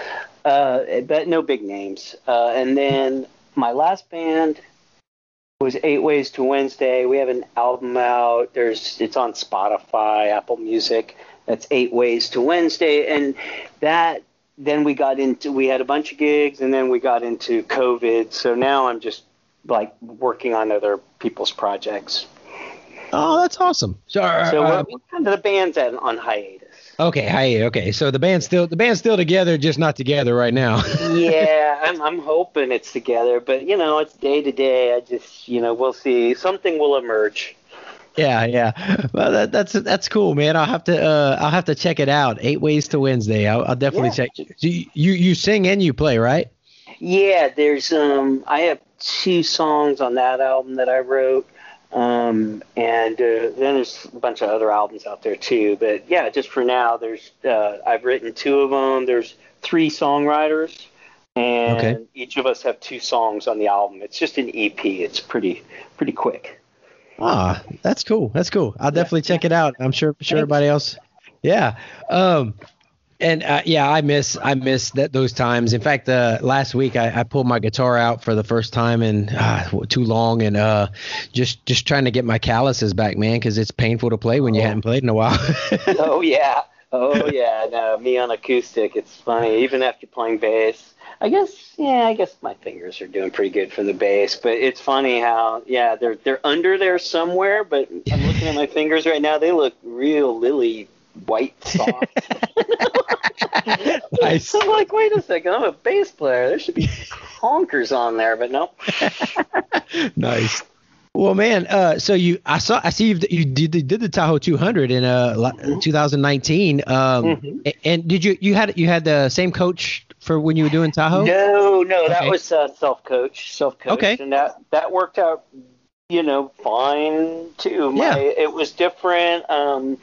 uh, but no big names. Uh, and then my last band was Eight Ways to Wednesday. We have an album out. There's it's on Spotify, Apple Music. That's Eight Ways to Wednesday, and that then we got into we had a bunch of gigs, and then we got into COVID. So now I'm just like working on other people's projects. Oh, that's awesome. So, uh, So uh, we're, we're kind of the band's at, on hiatus. Okay, hi, okay. So the band's still the band's still together, just not together right now. yeah, I'm, I'm hoping it's together, but you know, it's day to day. I just, you know, we'll see. Something will emerge. Yeah, yeah. Well, that, that's that's cool, man. I'll have to uh, I'll have to check it out. Eight Ways to Wednesday. I'll, I'll definitely Yeah. check. So you, you you sing and you play, right? Yeah, there's um, I have two songs on that album that I wrote, um, and uh, then there's a bunch of other albums out there too. But yeah, just for now, there's uh, I've written two of them. There's three songwriters, and Okay. each of us have two songs on the album. It's just an EP. It's pretty pretty quick. Ah, that's cool. That's cool. I'll definitely check it out. I'm sure sure everybody else. Yeah. Um. And uh, yeah, I miss I miss that those times. In fact, uh, last week I, I pulled my guitar out for the first time in uh, too long, and uh, just just trying to get my calluses back, man, because it's painful to play when you hadn't played in a while. oh yeah, oh yeah. No, me on acoustic, it's funny. Even after playing bass, I guess yeah, I guess my fingers are doing pretty good for the bass. But it's funny how yeah, they're they're under there somewhere. But I'm looking at my fingers right now; they look real lily white soft. nice. I'm like, wait a second, I'm a bass player. There should be honkers on there, but no. nice. Well, man, uh, so you, I saw, I see you, you did, you did the Tahoe 200 in uh, mm-hmm. 2019. Um, mm-hmm. and did you, you had, you had the same coach for when you were doing Tahoe? No, no, okay. that was uh, self coach, self coach, okay. and that that worked out, you know, fine too. My, yeah. it was different. Um,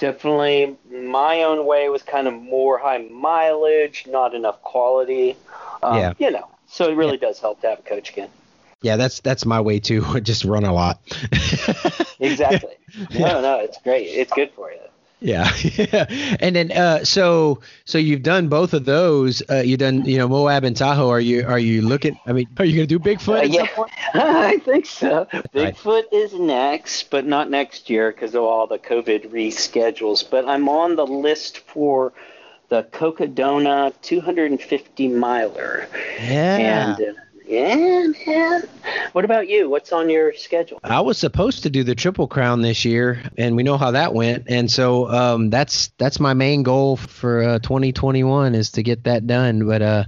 definitely my own way was kind of more high mileage, not enough quality. Um, yeah. You know, so it really yeah. does help to have a coach again. Yeah, that's that's my way too. Just run a lot. exactly. No, no, it's great. It's good for you. Yeah, and then uh, so so you've done both of those. Uh, you done you know Moab and Tahoe. Are you are you looking? I mean, are you going to do Bigfoot? Uh, yeah, I think so. Bigfoot right. is next, but not next year because of all the COVID reschedules. But I'm on the list for the Cocodona 250 miler. Yeah. And uh, yeah, man. What about you? What's on your schedule? I was supposed to do the Triple Crown this year, and we know how that went. And so um, that's that's my main goal for uh, 2021 is to get that done. But uh,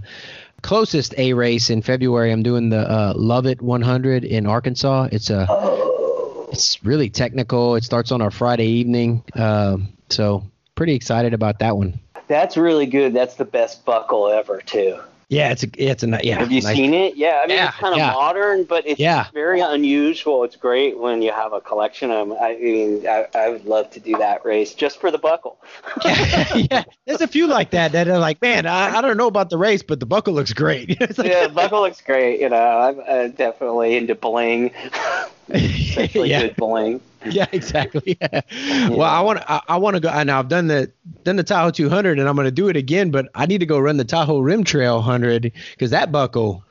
closest A race in February, I'm doing the uh, Lovit 100 in Arkansas. It's a oh. it's really technical. It starts on our Friday evening, um, so pretty excited about that one. That's really good. That's the best buckle ever, too. Yeah, it's a it's a yeah. Have you nice. seen it? Yeah, I mean yeah, it's kind of yeah. modern, but it's yeah. very unusual. It's great when you have a collection of them. I mean, I, I would love to do that race just for the buckle. yeah, yeah, there's a few like that that are like, man, I, I don't know about the race, but the buckle looks great. like, yeah, the buckle looks great. You know, I'm uh, definitely into bling, especially yeah. good bling. yeah, exactly. Yeah. Well, I want I, I want to go. I know I've done the done the Tahoe 200, and I'm going to do it again. But I need to go run the Tahoe Rim Trail 100 because that buckle.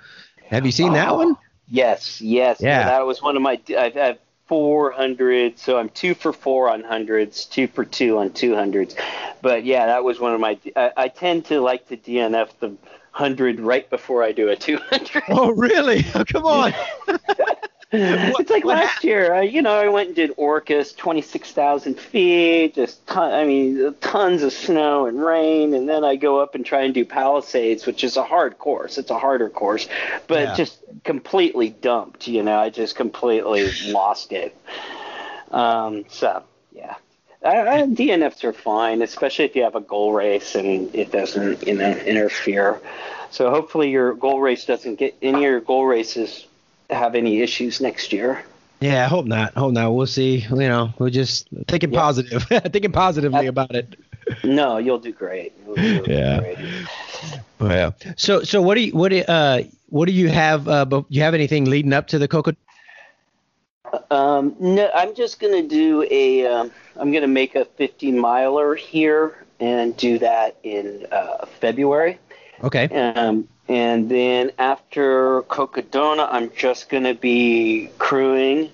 Have you seen oh, that one? Yes, yes. Yeah. yeah. that was one of my. I've had 400, so I'm two for four on hundreds, two for two on 200s. But yeah, that was one of my. I, I tend to like to DNF the hundred right before I do a 200. Oh, really? Oh, come on. It's like last year, I, you know, I went and did Orcas, 26,000 feet, just ton, I mean, tons of snow and rain, and then I go up and try and do Palisades, which is a hard course. It's a harder course, but Yeah. just completely dumped. You know, I just completely lost it. Um, so yeah. I, I, DNFs are fine, especially if you have a goal race and it doesn't, you know, interfere. So hopefully your goal race doesn't get any of your goal races have any issues next year. Yeah, I hope not. Hope not. We'll see. You know, we're just thinking Yeah. positive, thinking positively about it. No, you'll do great. You'll do Yeah. great. Well, so so what do you what do uh what do you have? Uh, you have anything leading up to the Coco? Um, no, I'm just gonna do a. Um, I'm gonna make a 50 miler here and do that in uh, February. Okay. Um, and then after Cocodona, I'm just going to be crewing.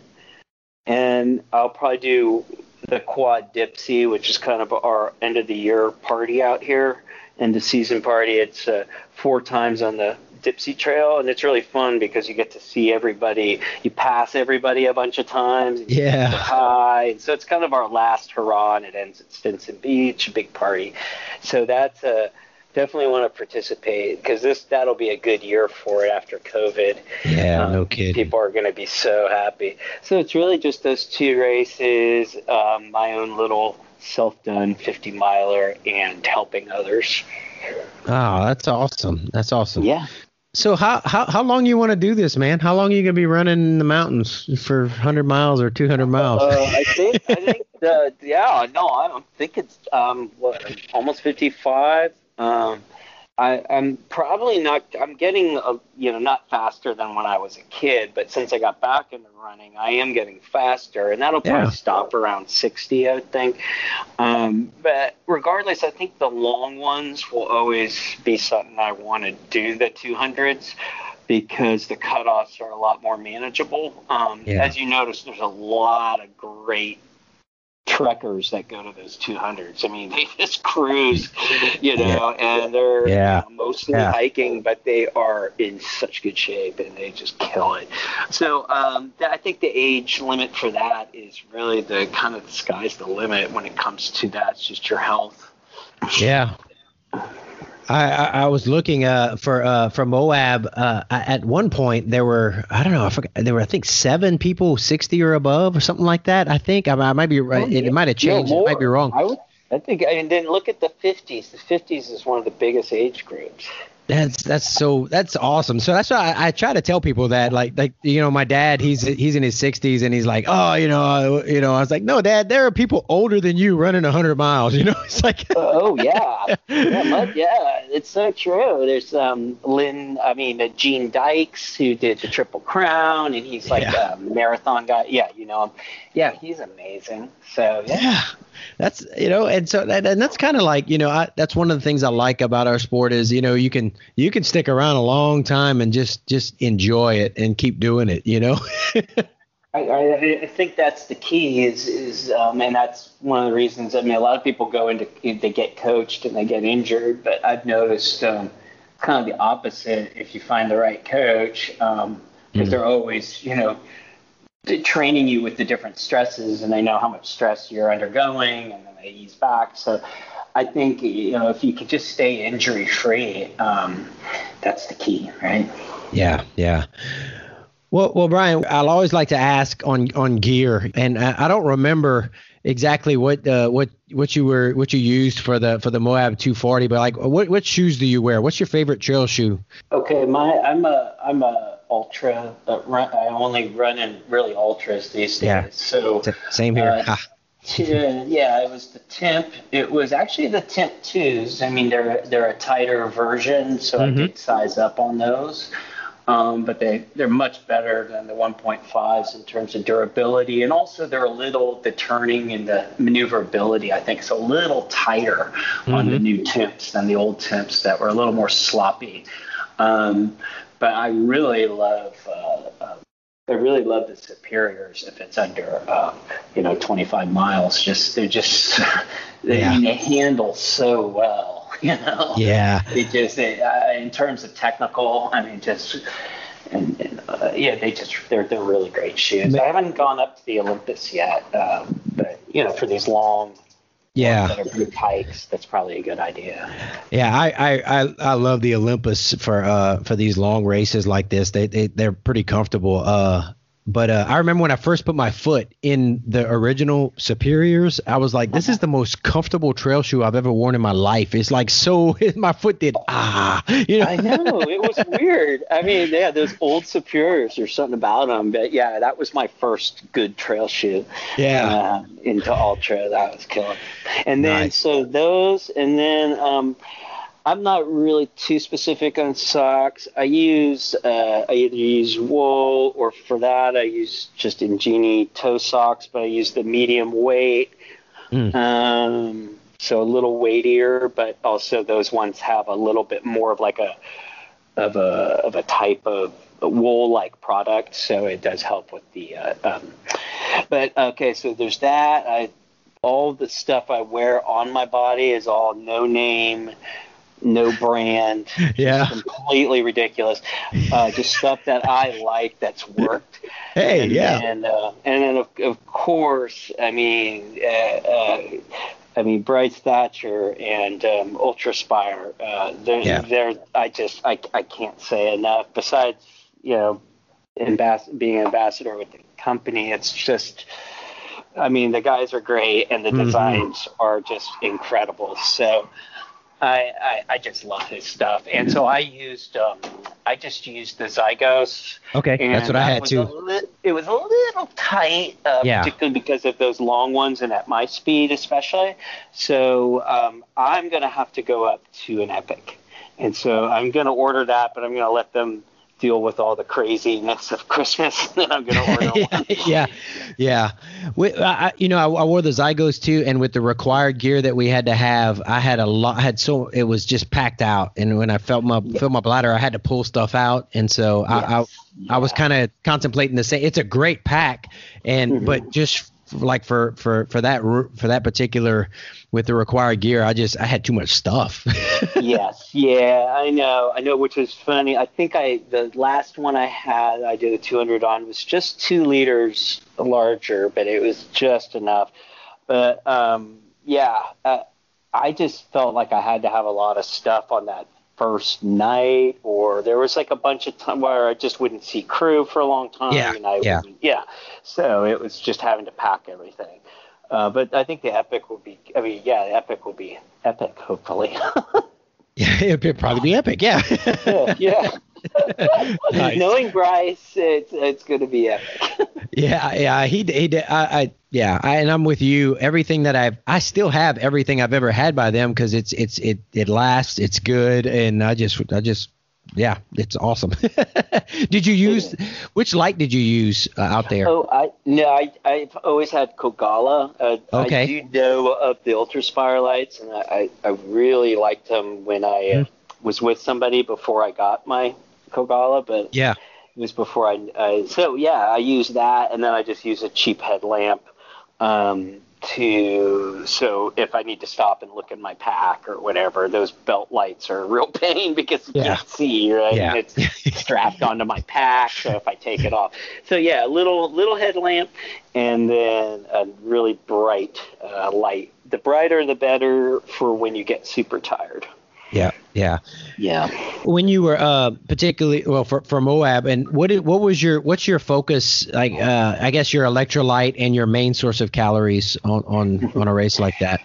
And I'll probably do the Quad Dipsea, which is kind of our end of the year party out here. End of season party. It's uh, four times on the Dipsea Trail. And it's really fun because you get to see everybody. You pass everybody a bunch of times. Yeah. Hi. So it's kind of our last hurrah, and it ends at Stinson Beach, a big party. So that's a definitely want to participate because this that'll be a good year for it after COVID. Yeah, Um, no kidding. People are going to be so happy. So it's really just those two races, um, my own little self-done 50 miler, and helping others. Oh, that's awesome. That's awesome. Yeah. So how how how long you want to do this, man? How long are you gonna be running in the mountains for 100 miles or 200 miles? Uh, I think I think uh, yeah no I don't think it's um what almost 55. Um, I, I'm probably not. I'm getting, a, you know, not faster than when I was a kid, but since I got back into running, I am getting faster, and that'll probably Yeah. stop around 60, I would think. Um, but regardless, I think the long ones will always be something I want to do. The 200s. Because the cutoffs are a lot more manageable. Um, Yeah. As you notice, there's a lot of great trekkers that go to those 200s. I mean, they just cruise, you know, and they're Yeah. you know, mostly Yeah. hiking, but they are in such good shape and they just kill it. So um, th- I think the age limit for that is really the kind of the sky's the limit when it comes to that. It's just your health. Yeah. I, I, I was looking uh, for uh, for Moab. Uh, at one point, there were I don't know. I forgot, there were I think seven people sixty or above or something like that. I think I, I might be right. it, it might have changed. No, it might be wrong. I would. I think, and then look at the 50s. The 50s is one of the biggest age groups. That's that's so that's awesome. So that's why I, I try to tell people that like like you know my dad he's he's in his 60s and he's like oh you know you know I was like no dad there are people older than you running 100 miles you know it's like oh yeah, yeah, yeah, it's so true. There's um Lynn, I mean uh, Gene Dykes who did the Triple Crown, and he's like Yeah. a marathon guy. Yeah, you know him. Yeah, he's amazing. So yeah, yeah that's you know and so that, and that's kind of like you know I, that's one of the things i like about our sport is you know you can you can stick around a long time and just just enjoy it and keep doing it you know I, I, I think that's the key. Is is um, and that's one of the reasons. I mean, a lot of people go into they get coached and they get injured, but I've noticed um, kind of the opposite. If you find the right coach, um, because they're always you know training you with the different stresses, and they know how much stress you're undergoing, and then they ease back. So. I think you know if you could just stay injury free, um, that's the key, right? Yeah, yeah. Well, well, Brian, I'll always like to ask on on gear, and I, I don't remember exactly what uh, what what you were what you used for the for the Moab 240, but like what what shoes do you wear? What's your favorite trail shoe? Okay, my I'm a I'm a Altra. Uh, run, I only run in really Altras these days. Yeah. So Same here. Uh, yeah, it was the Timp. It was actually the Timp twos. I mean, they're they're a tighter version, so I did size up on those. Um, but they they're much better than the 1.5s in terms of durability, and also they're a little the turning and the maneuverability. I think is a little tighter on the new Timps than the old Timps that were a little more sloppy. Um, but I really love. Uh, uh, I really love the superiors if it's under, uh, you know, 25 miles. Just they're just they, Yeah. they handle so well. You know. Yeah. They just they, uh, in terms of technical, I mean, just and, and uh, yeah, they just they're they're really great shoes. I haven't gone up to the Olympus yet, um, but you know, for these long, Yeah. that are big hikes, that's probably a good idea. Yeah, I, I, I, I love the Olympus for uh for these long races like this. They they they're pretty comfortable. Uh, but uh, I remember when I first put my foot in the original Superiors, I was like, "This is the most comfortable trail shoe I've ever worn in my life." It's like so, my foot did ah, you know. I know it was weird. I mean, yeah, those old Superiors, there's something about them. But yeah, that was my first good trail shoe. Yeah. uh, into ultra, that was killing. And then Nice. so those, and then um, I'm not really too specific on socks. I use uh, I either use wool or for that I use just Injinji toe socks, but I use the medium weight. Mm. Um, so a little weightier, but also those ones have a little bit more of like a of a of a type of wool like product, so it does help with the. Uh, um, but okay, so there's that. I all the stuff I wear on my body is all no name, no brand. Yeah. completely ridiculous. Uh, just stuff that I like that's worked. Hey, and, yeah. and uh, and then of, of course, I mean, uh, uh, I mean, Bryce Thatcher and um, Ultraspire. Uh, they're, Yeah. they're I just I, I can't say enough. Besides, you know, ambas- being an ambassador with the company, it's just. I mean, the guys are great, and the Mhm. designs are just incredible. So, I, I I just love his stuff, and so I used um, I just used the Zygos. Okay, that's what I had too. li- it was a little tight, uh, Yeah. particularly because of those long ones and at my speed, especially. So um, I'm going to have to go up to an Epic and so I'm going to order that, but I'm going to let them deal with all the craziness of Christmas, then I'm going to order one. yeah, yeah. We, I, you know, I, I, wore the Zygos too, and with the required gear that we had to have, I had a lot. I had so it was just packed out, and when I felt my yeah. felt my bladder, I had to pull stuff out, and so yes. I, I, yeah. I was kind of contemplating the same. It's a great pack, and mm-hmm. but just like for for for that for that particular with the required gear i just i had too much stuff yes yeah i know i know which is funny i think i the last one i had i did a 200 on was just two liters larger but it was just enough but um yeah uh, i just felt like i had to have a lot of stuff on that first night, or there was like a bunch of time where I just wouldn't see crew for a long time. Yeah, and I yeah. yeah. So it was just having to pack everything. Uh, but I think the Epic will be. I mean, yeah, the Epic will be epic. Hopefully. yeah, it'll probably be epic. Yeah. yeah. yeah. nice. Knowing Bryce, it's it's going to be epic. yeah, yeah. He he. I, I yeah, I, and I'm with you. Everything that I've, I still have everything I've ever had by them because it's it's it it lasts. It's good, and I just I just yeah, it's awesome. did you use which light did you use uh, out there? Oh, I no, I I've always had Kogalla. Uh, okay. I do know of the Ultraspire lights, and I I, really liked them when I uh, mm-hmm. was with somebody before I got my Kogalla, but yeah, it was before I, I so yeah, I use that, and then I just use a cheap headlamp um, to so if I need to stop and look in my pack or whatever, those belt lights are a real pain because you yeah. can't see, right? Yeah. And it's strapped onto my pack, so if I take it off. So yeah, a little little headlamp and then a really bright uh, light. The brighter the better for when you get super tired. Yeah, yeah, yeah. When you were uh, particularly well for, for Moab, and what did, what was your what's your focus? Like, uh, I guess your electrolyte and your main source of calories on on on a race like that.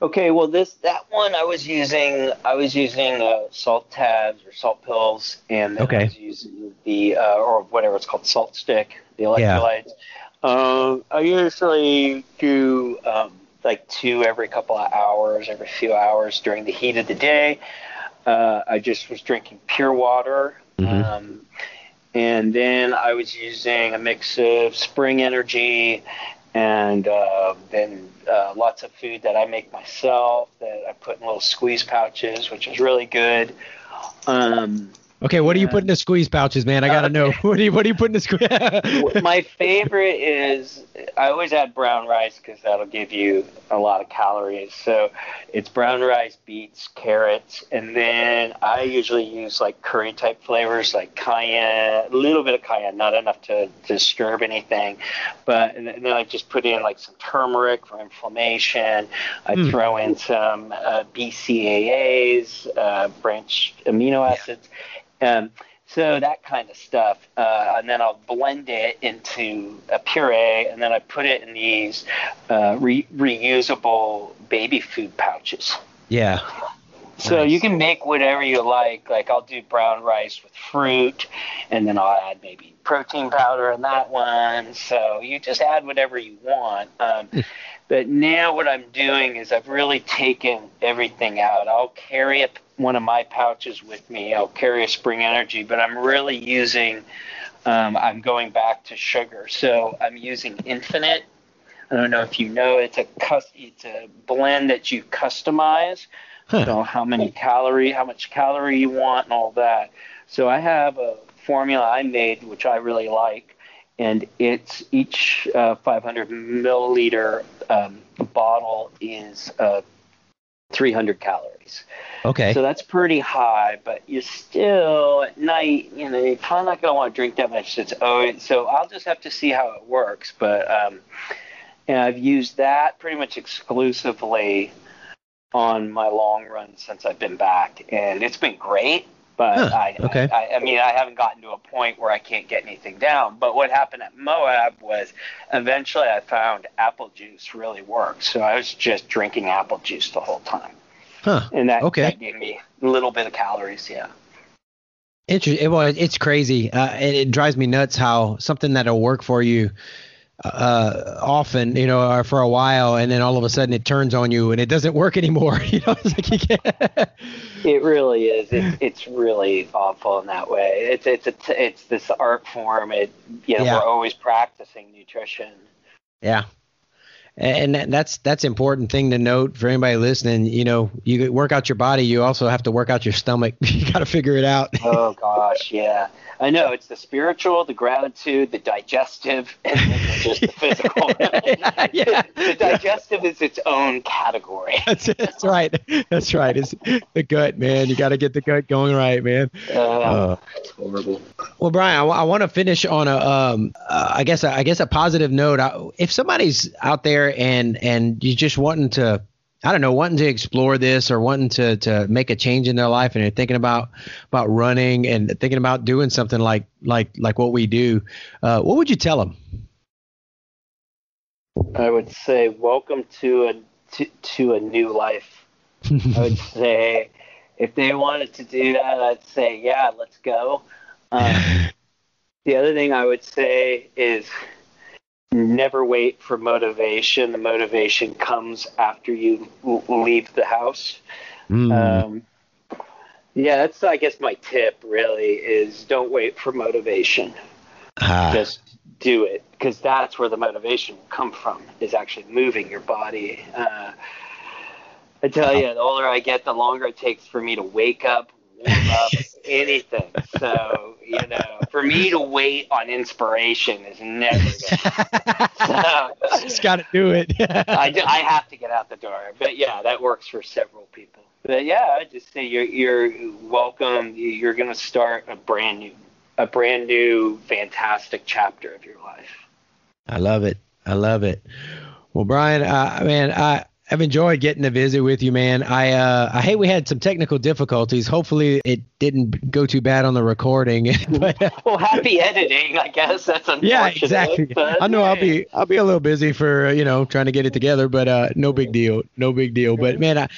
Okay, well this that one I was using I was using uh, salt tabs or salt pills, and okay. I was using the uh, or whatever it's called SaltStick, the electrolytes. Yeah. Um, I usually do. Um, like two every couple of hours, every few hours during the heat of the day. Uh, I just was drinking pure water. Mm-hmm. Um, and then I was using a mix of spring energy and uh, then uh, lots of food that I make myself that I put in little squeeze pouches, which is really good. Um, Okay, what do you put in the squeeze pouches, man? I gotta okay. know. What do you what do you put in the squeeze? My favorite is I always add brown rice because that'll give you a lot of calories. So it's brown rice, beets, carrots, and then I usually use like curry type flavors like cayenne, a little bit of cayenne, not enough to disturb anything, but and then I just put in like some turmeric for inflammation. I mm. throw in some uh, BCAAs, uh, branch amino acids. Yeah um, so that kind of stuff, uh, and then I'll blend it into a puree, and then I put it in these uh, re- reusable baby food pouches. Yeah. So nice. you can make whatever you like. Like I'll do brown rice with fruit, and then I'll add maybe protein powder in that one. So you just add whatever you want. Um, hmm. but now what I'm doing is I've really taken everything out. I'll carry a one of my pouches with me. I'll carry a Spring Energy, but I'm really using. Um, I'm going back to sugar, so I'm using Infinit. I don't know if you know it's a it's a blend that you customize. Huh. So how many calorie, how much calorie you want, and all that. So I have a formula I made, which I really like, and it's each uh, 500 milliliter um, bottle is uh, 300 calories. Okay. So that's pretty high, but you're still at night, you know, you're probably not going to want to drink that much. It's oh, so I'll just have to see how it works. But um, and I've used that pretty much exclusively on my long run since I've been back, and it's been great. But huh, I, okay. I, I mean, I haven't gotten to a point where I can't get anything down. But what happened at Moab was eventually I found apple juice really works. So I was just drinking apple juice the whole time. Huh. And that, okay. that gave me a little bit of calories, yeah. Interesting. Well, it's crazy. Uh, it, it drives me nuts how something that'll work for you uh, often, you know, or for a while, and then all of a sudden it turns on you and it doesn't work anymore. You know, it's like you can't. It really is. It's, it's really awful in that way. It's it's a, it's this art form. It you know Yeah. we're always practicing nutrition. Yeah. And that's that's important thing to note for anybody listening. You know, you work out your body, you also have to work out your stomach. You got to figure it out. Oh gosh, yeah. I know it's the spiritual, the gratitude, the digestive, and then just the physical. Yeah. the digestive is its own category. That's, that's right. That's right. It's the gut, man. You got to get the gut going right, man. Uh, Uh, it's horrible. Well, Brian, I, want to finish on a, um, uh, I guess, a, I guess a positive note. I, if somebody's out there and and you're just wanting to, I don't know, wanting to explore this or wanting to to make a change in their life, and they're thinking about about running and thinking about doing something like like like what we do, uh, what would you tell them? I would say welcome to a to, to a new life. I would say if they wanted to do that, I'd say yeah, let's go. Um, the other thing I would say is never wait for motivation. The motivation comes after you leave the house. Mm. Um, yeah, that's I guess my tip really is don't wait for motivation. Ah, Just do it because that's where the motivation will come from is actually moving your body. Uh, I tell you, the older I get, the longer it takes for me to wake up, warm up, anything. So you know, for me to wait on inspiration is never good. So, just got to do it. I, do- I have to get out the door. But yeah, that works for several people. But yeah, I just say you're you're welcome. You're going to start a brand new, a brand new, fantastic chapter of your life. I love it. I love it. Well, Brian, uh, man, I I've enjoyed getting to visit with you, man. I uh, I hate we had some technical difficulties. Hopefully, it didn't go too bad on the recording. but uh, Well, happy editing, I guess. That's unfortunate. yeah, exactly. but, I know I'll be I'll be a little busy for you know trying to get it together, but uh, no big deal, no big deal. But man, I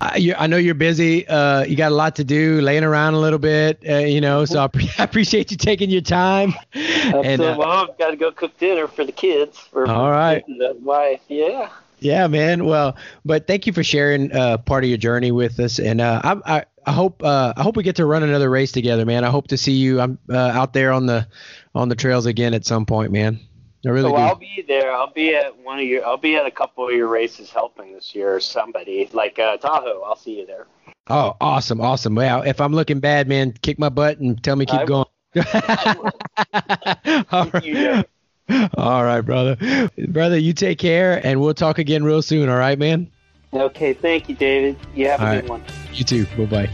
I, you, I know you're busy. Uh, you got a lot to do, laying around a little bit, uh, you know. So I, pre- I appreciate you taking your time. That's And, uh, uh, well, I've got to go cook dinner for the kids. Or All right. The wife. Yeah. Yeah, man. Well, but thank you for sharing uh, part of your journey with us, and uh, I, I, I hope uh, I hope we get to run another race together, man. I hope to see you. I'm uh, out there on the on the trails again at some point, man. I really So do. I'll be there. I'll be at one of your. I'll be at a couple of your races helping this year. Or somebody like uh, Tahoe. I'll see you there. oh, awesome, awesome. Well, if I'm looking bad, man, kick my butt and tell me keep I going. All right. All right, brother. Brother, you take care, and we'll talk again real soon. All right, man. Okay. Thank you, David. You have a All good right. one. You too. Bye bye.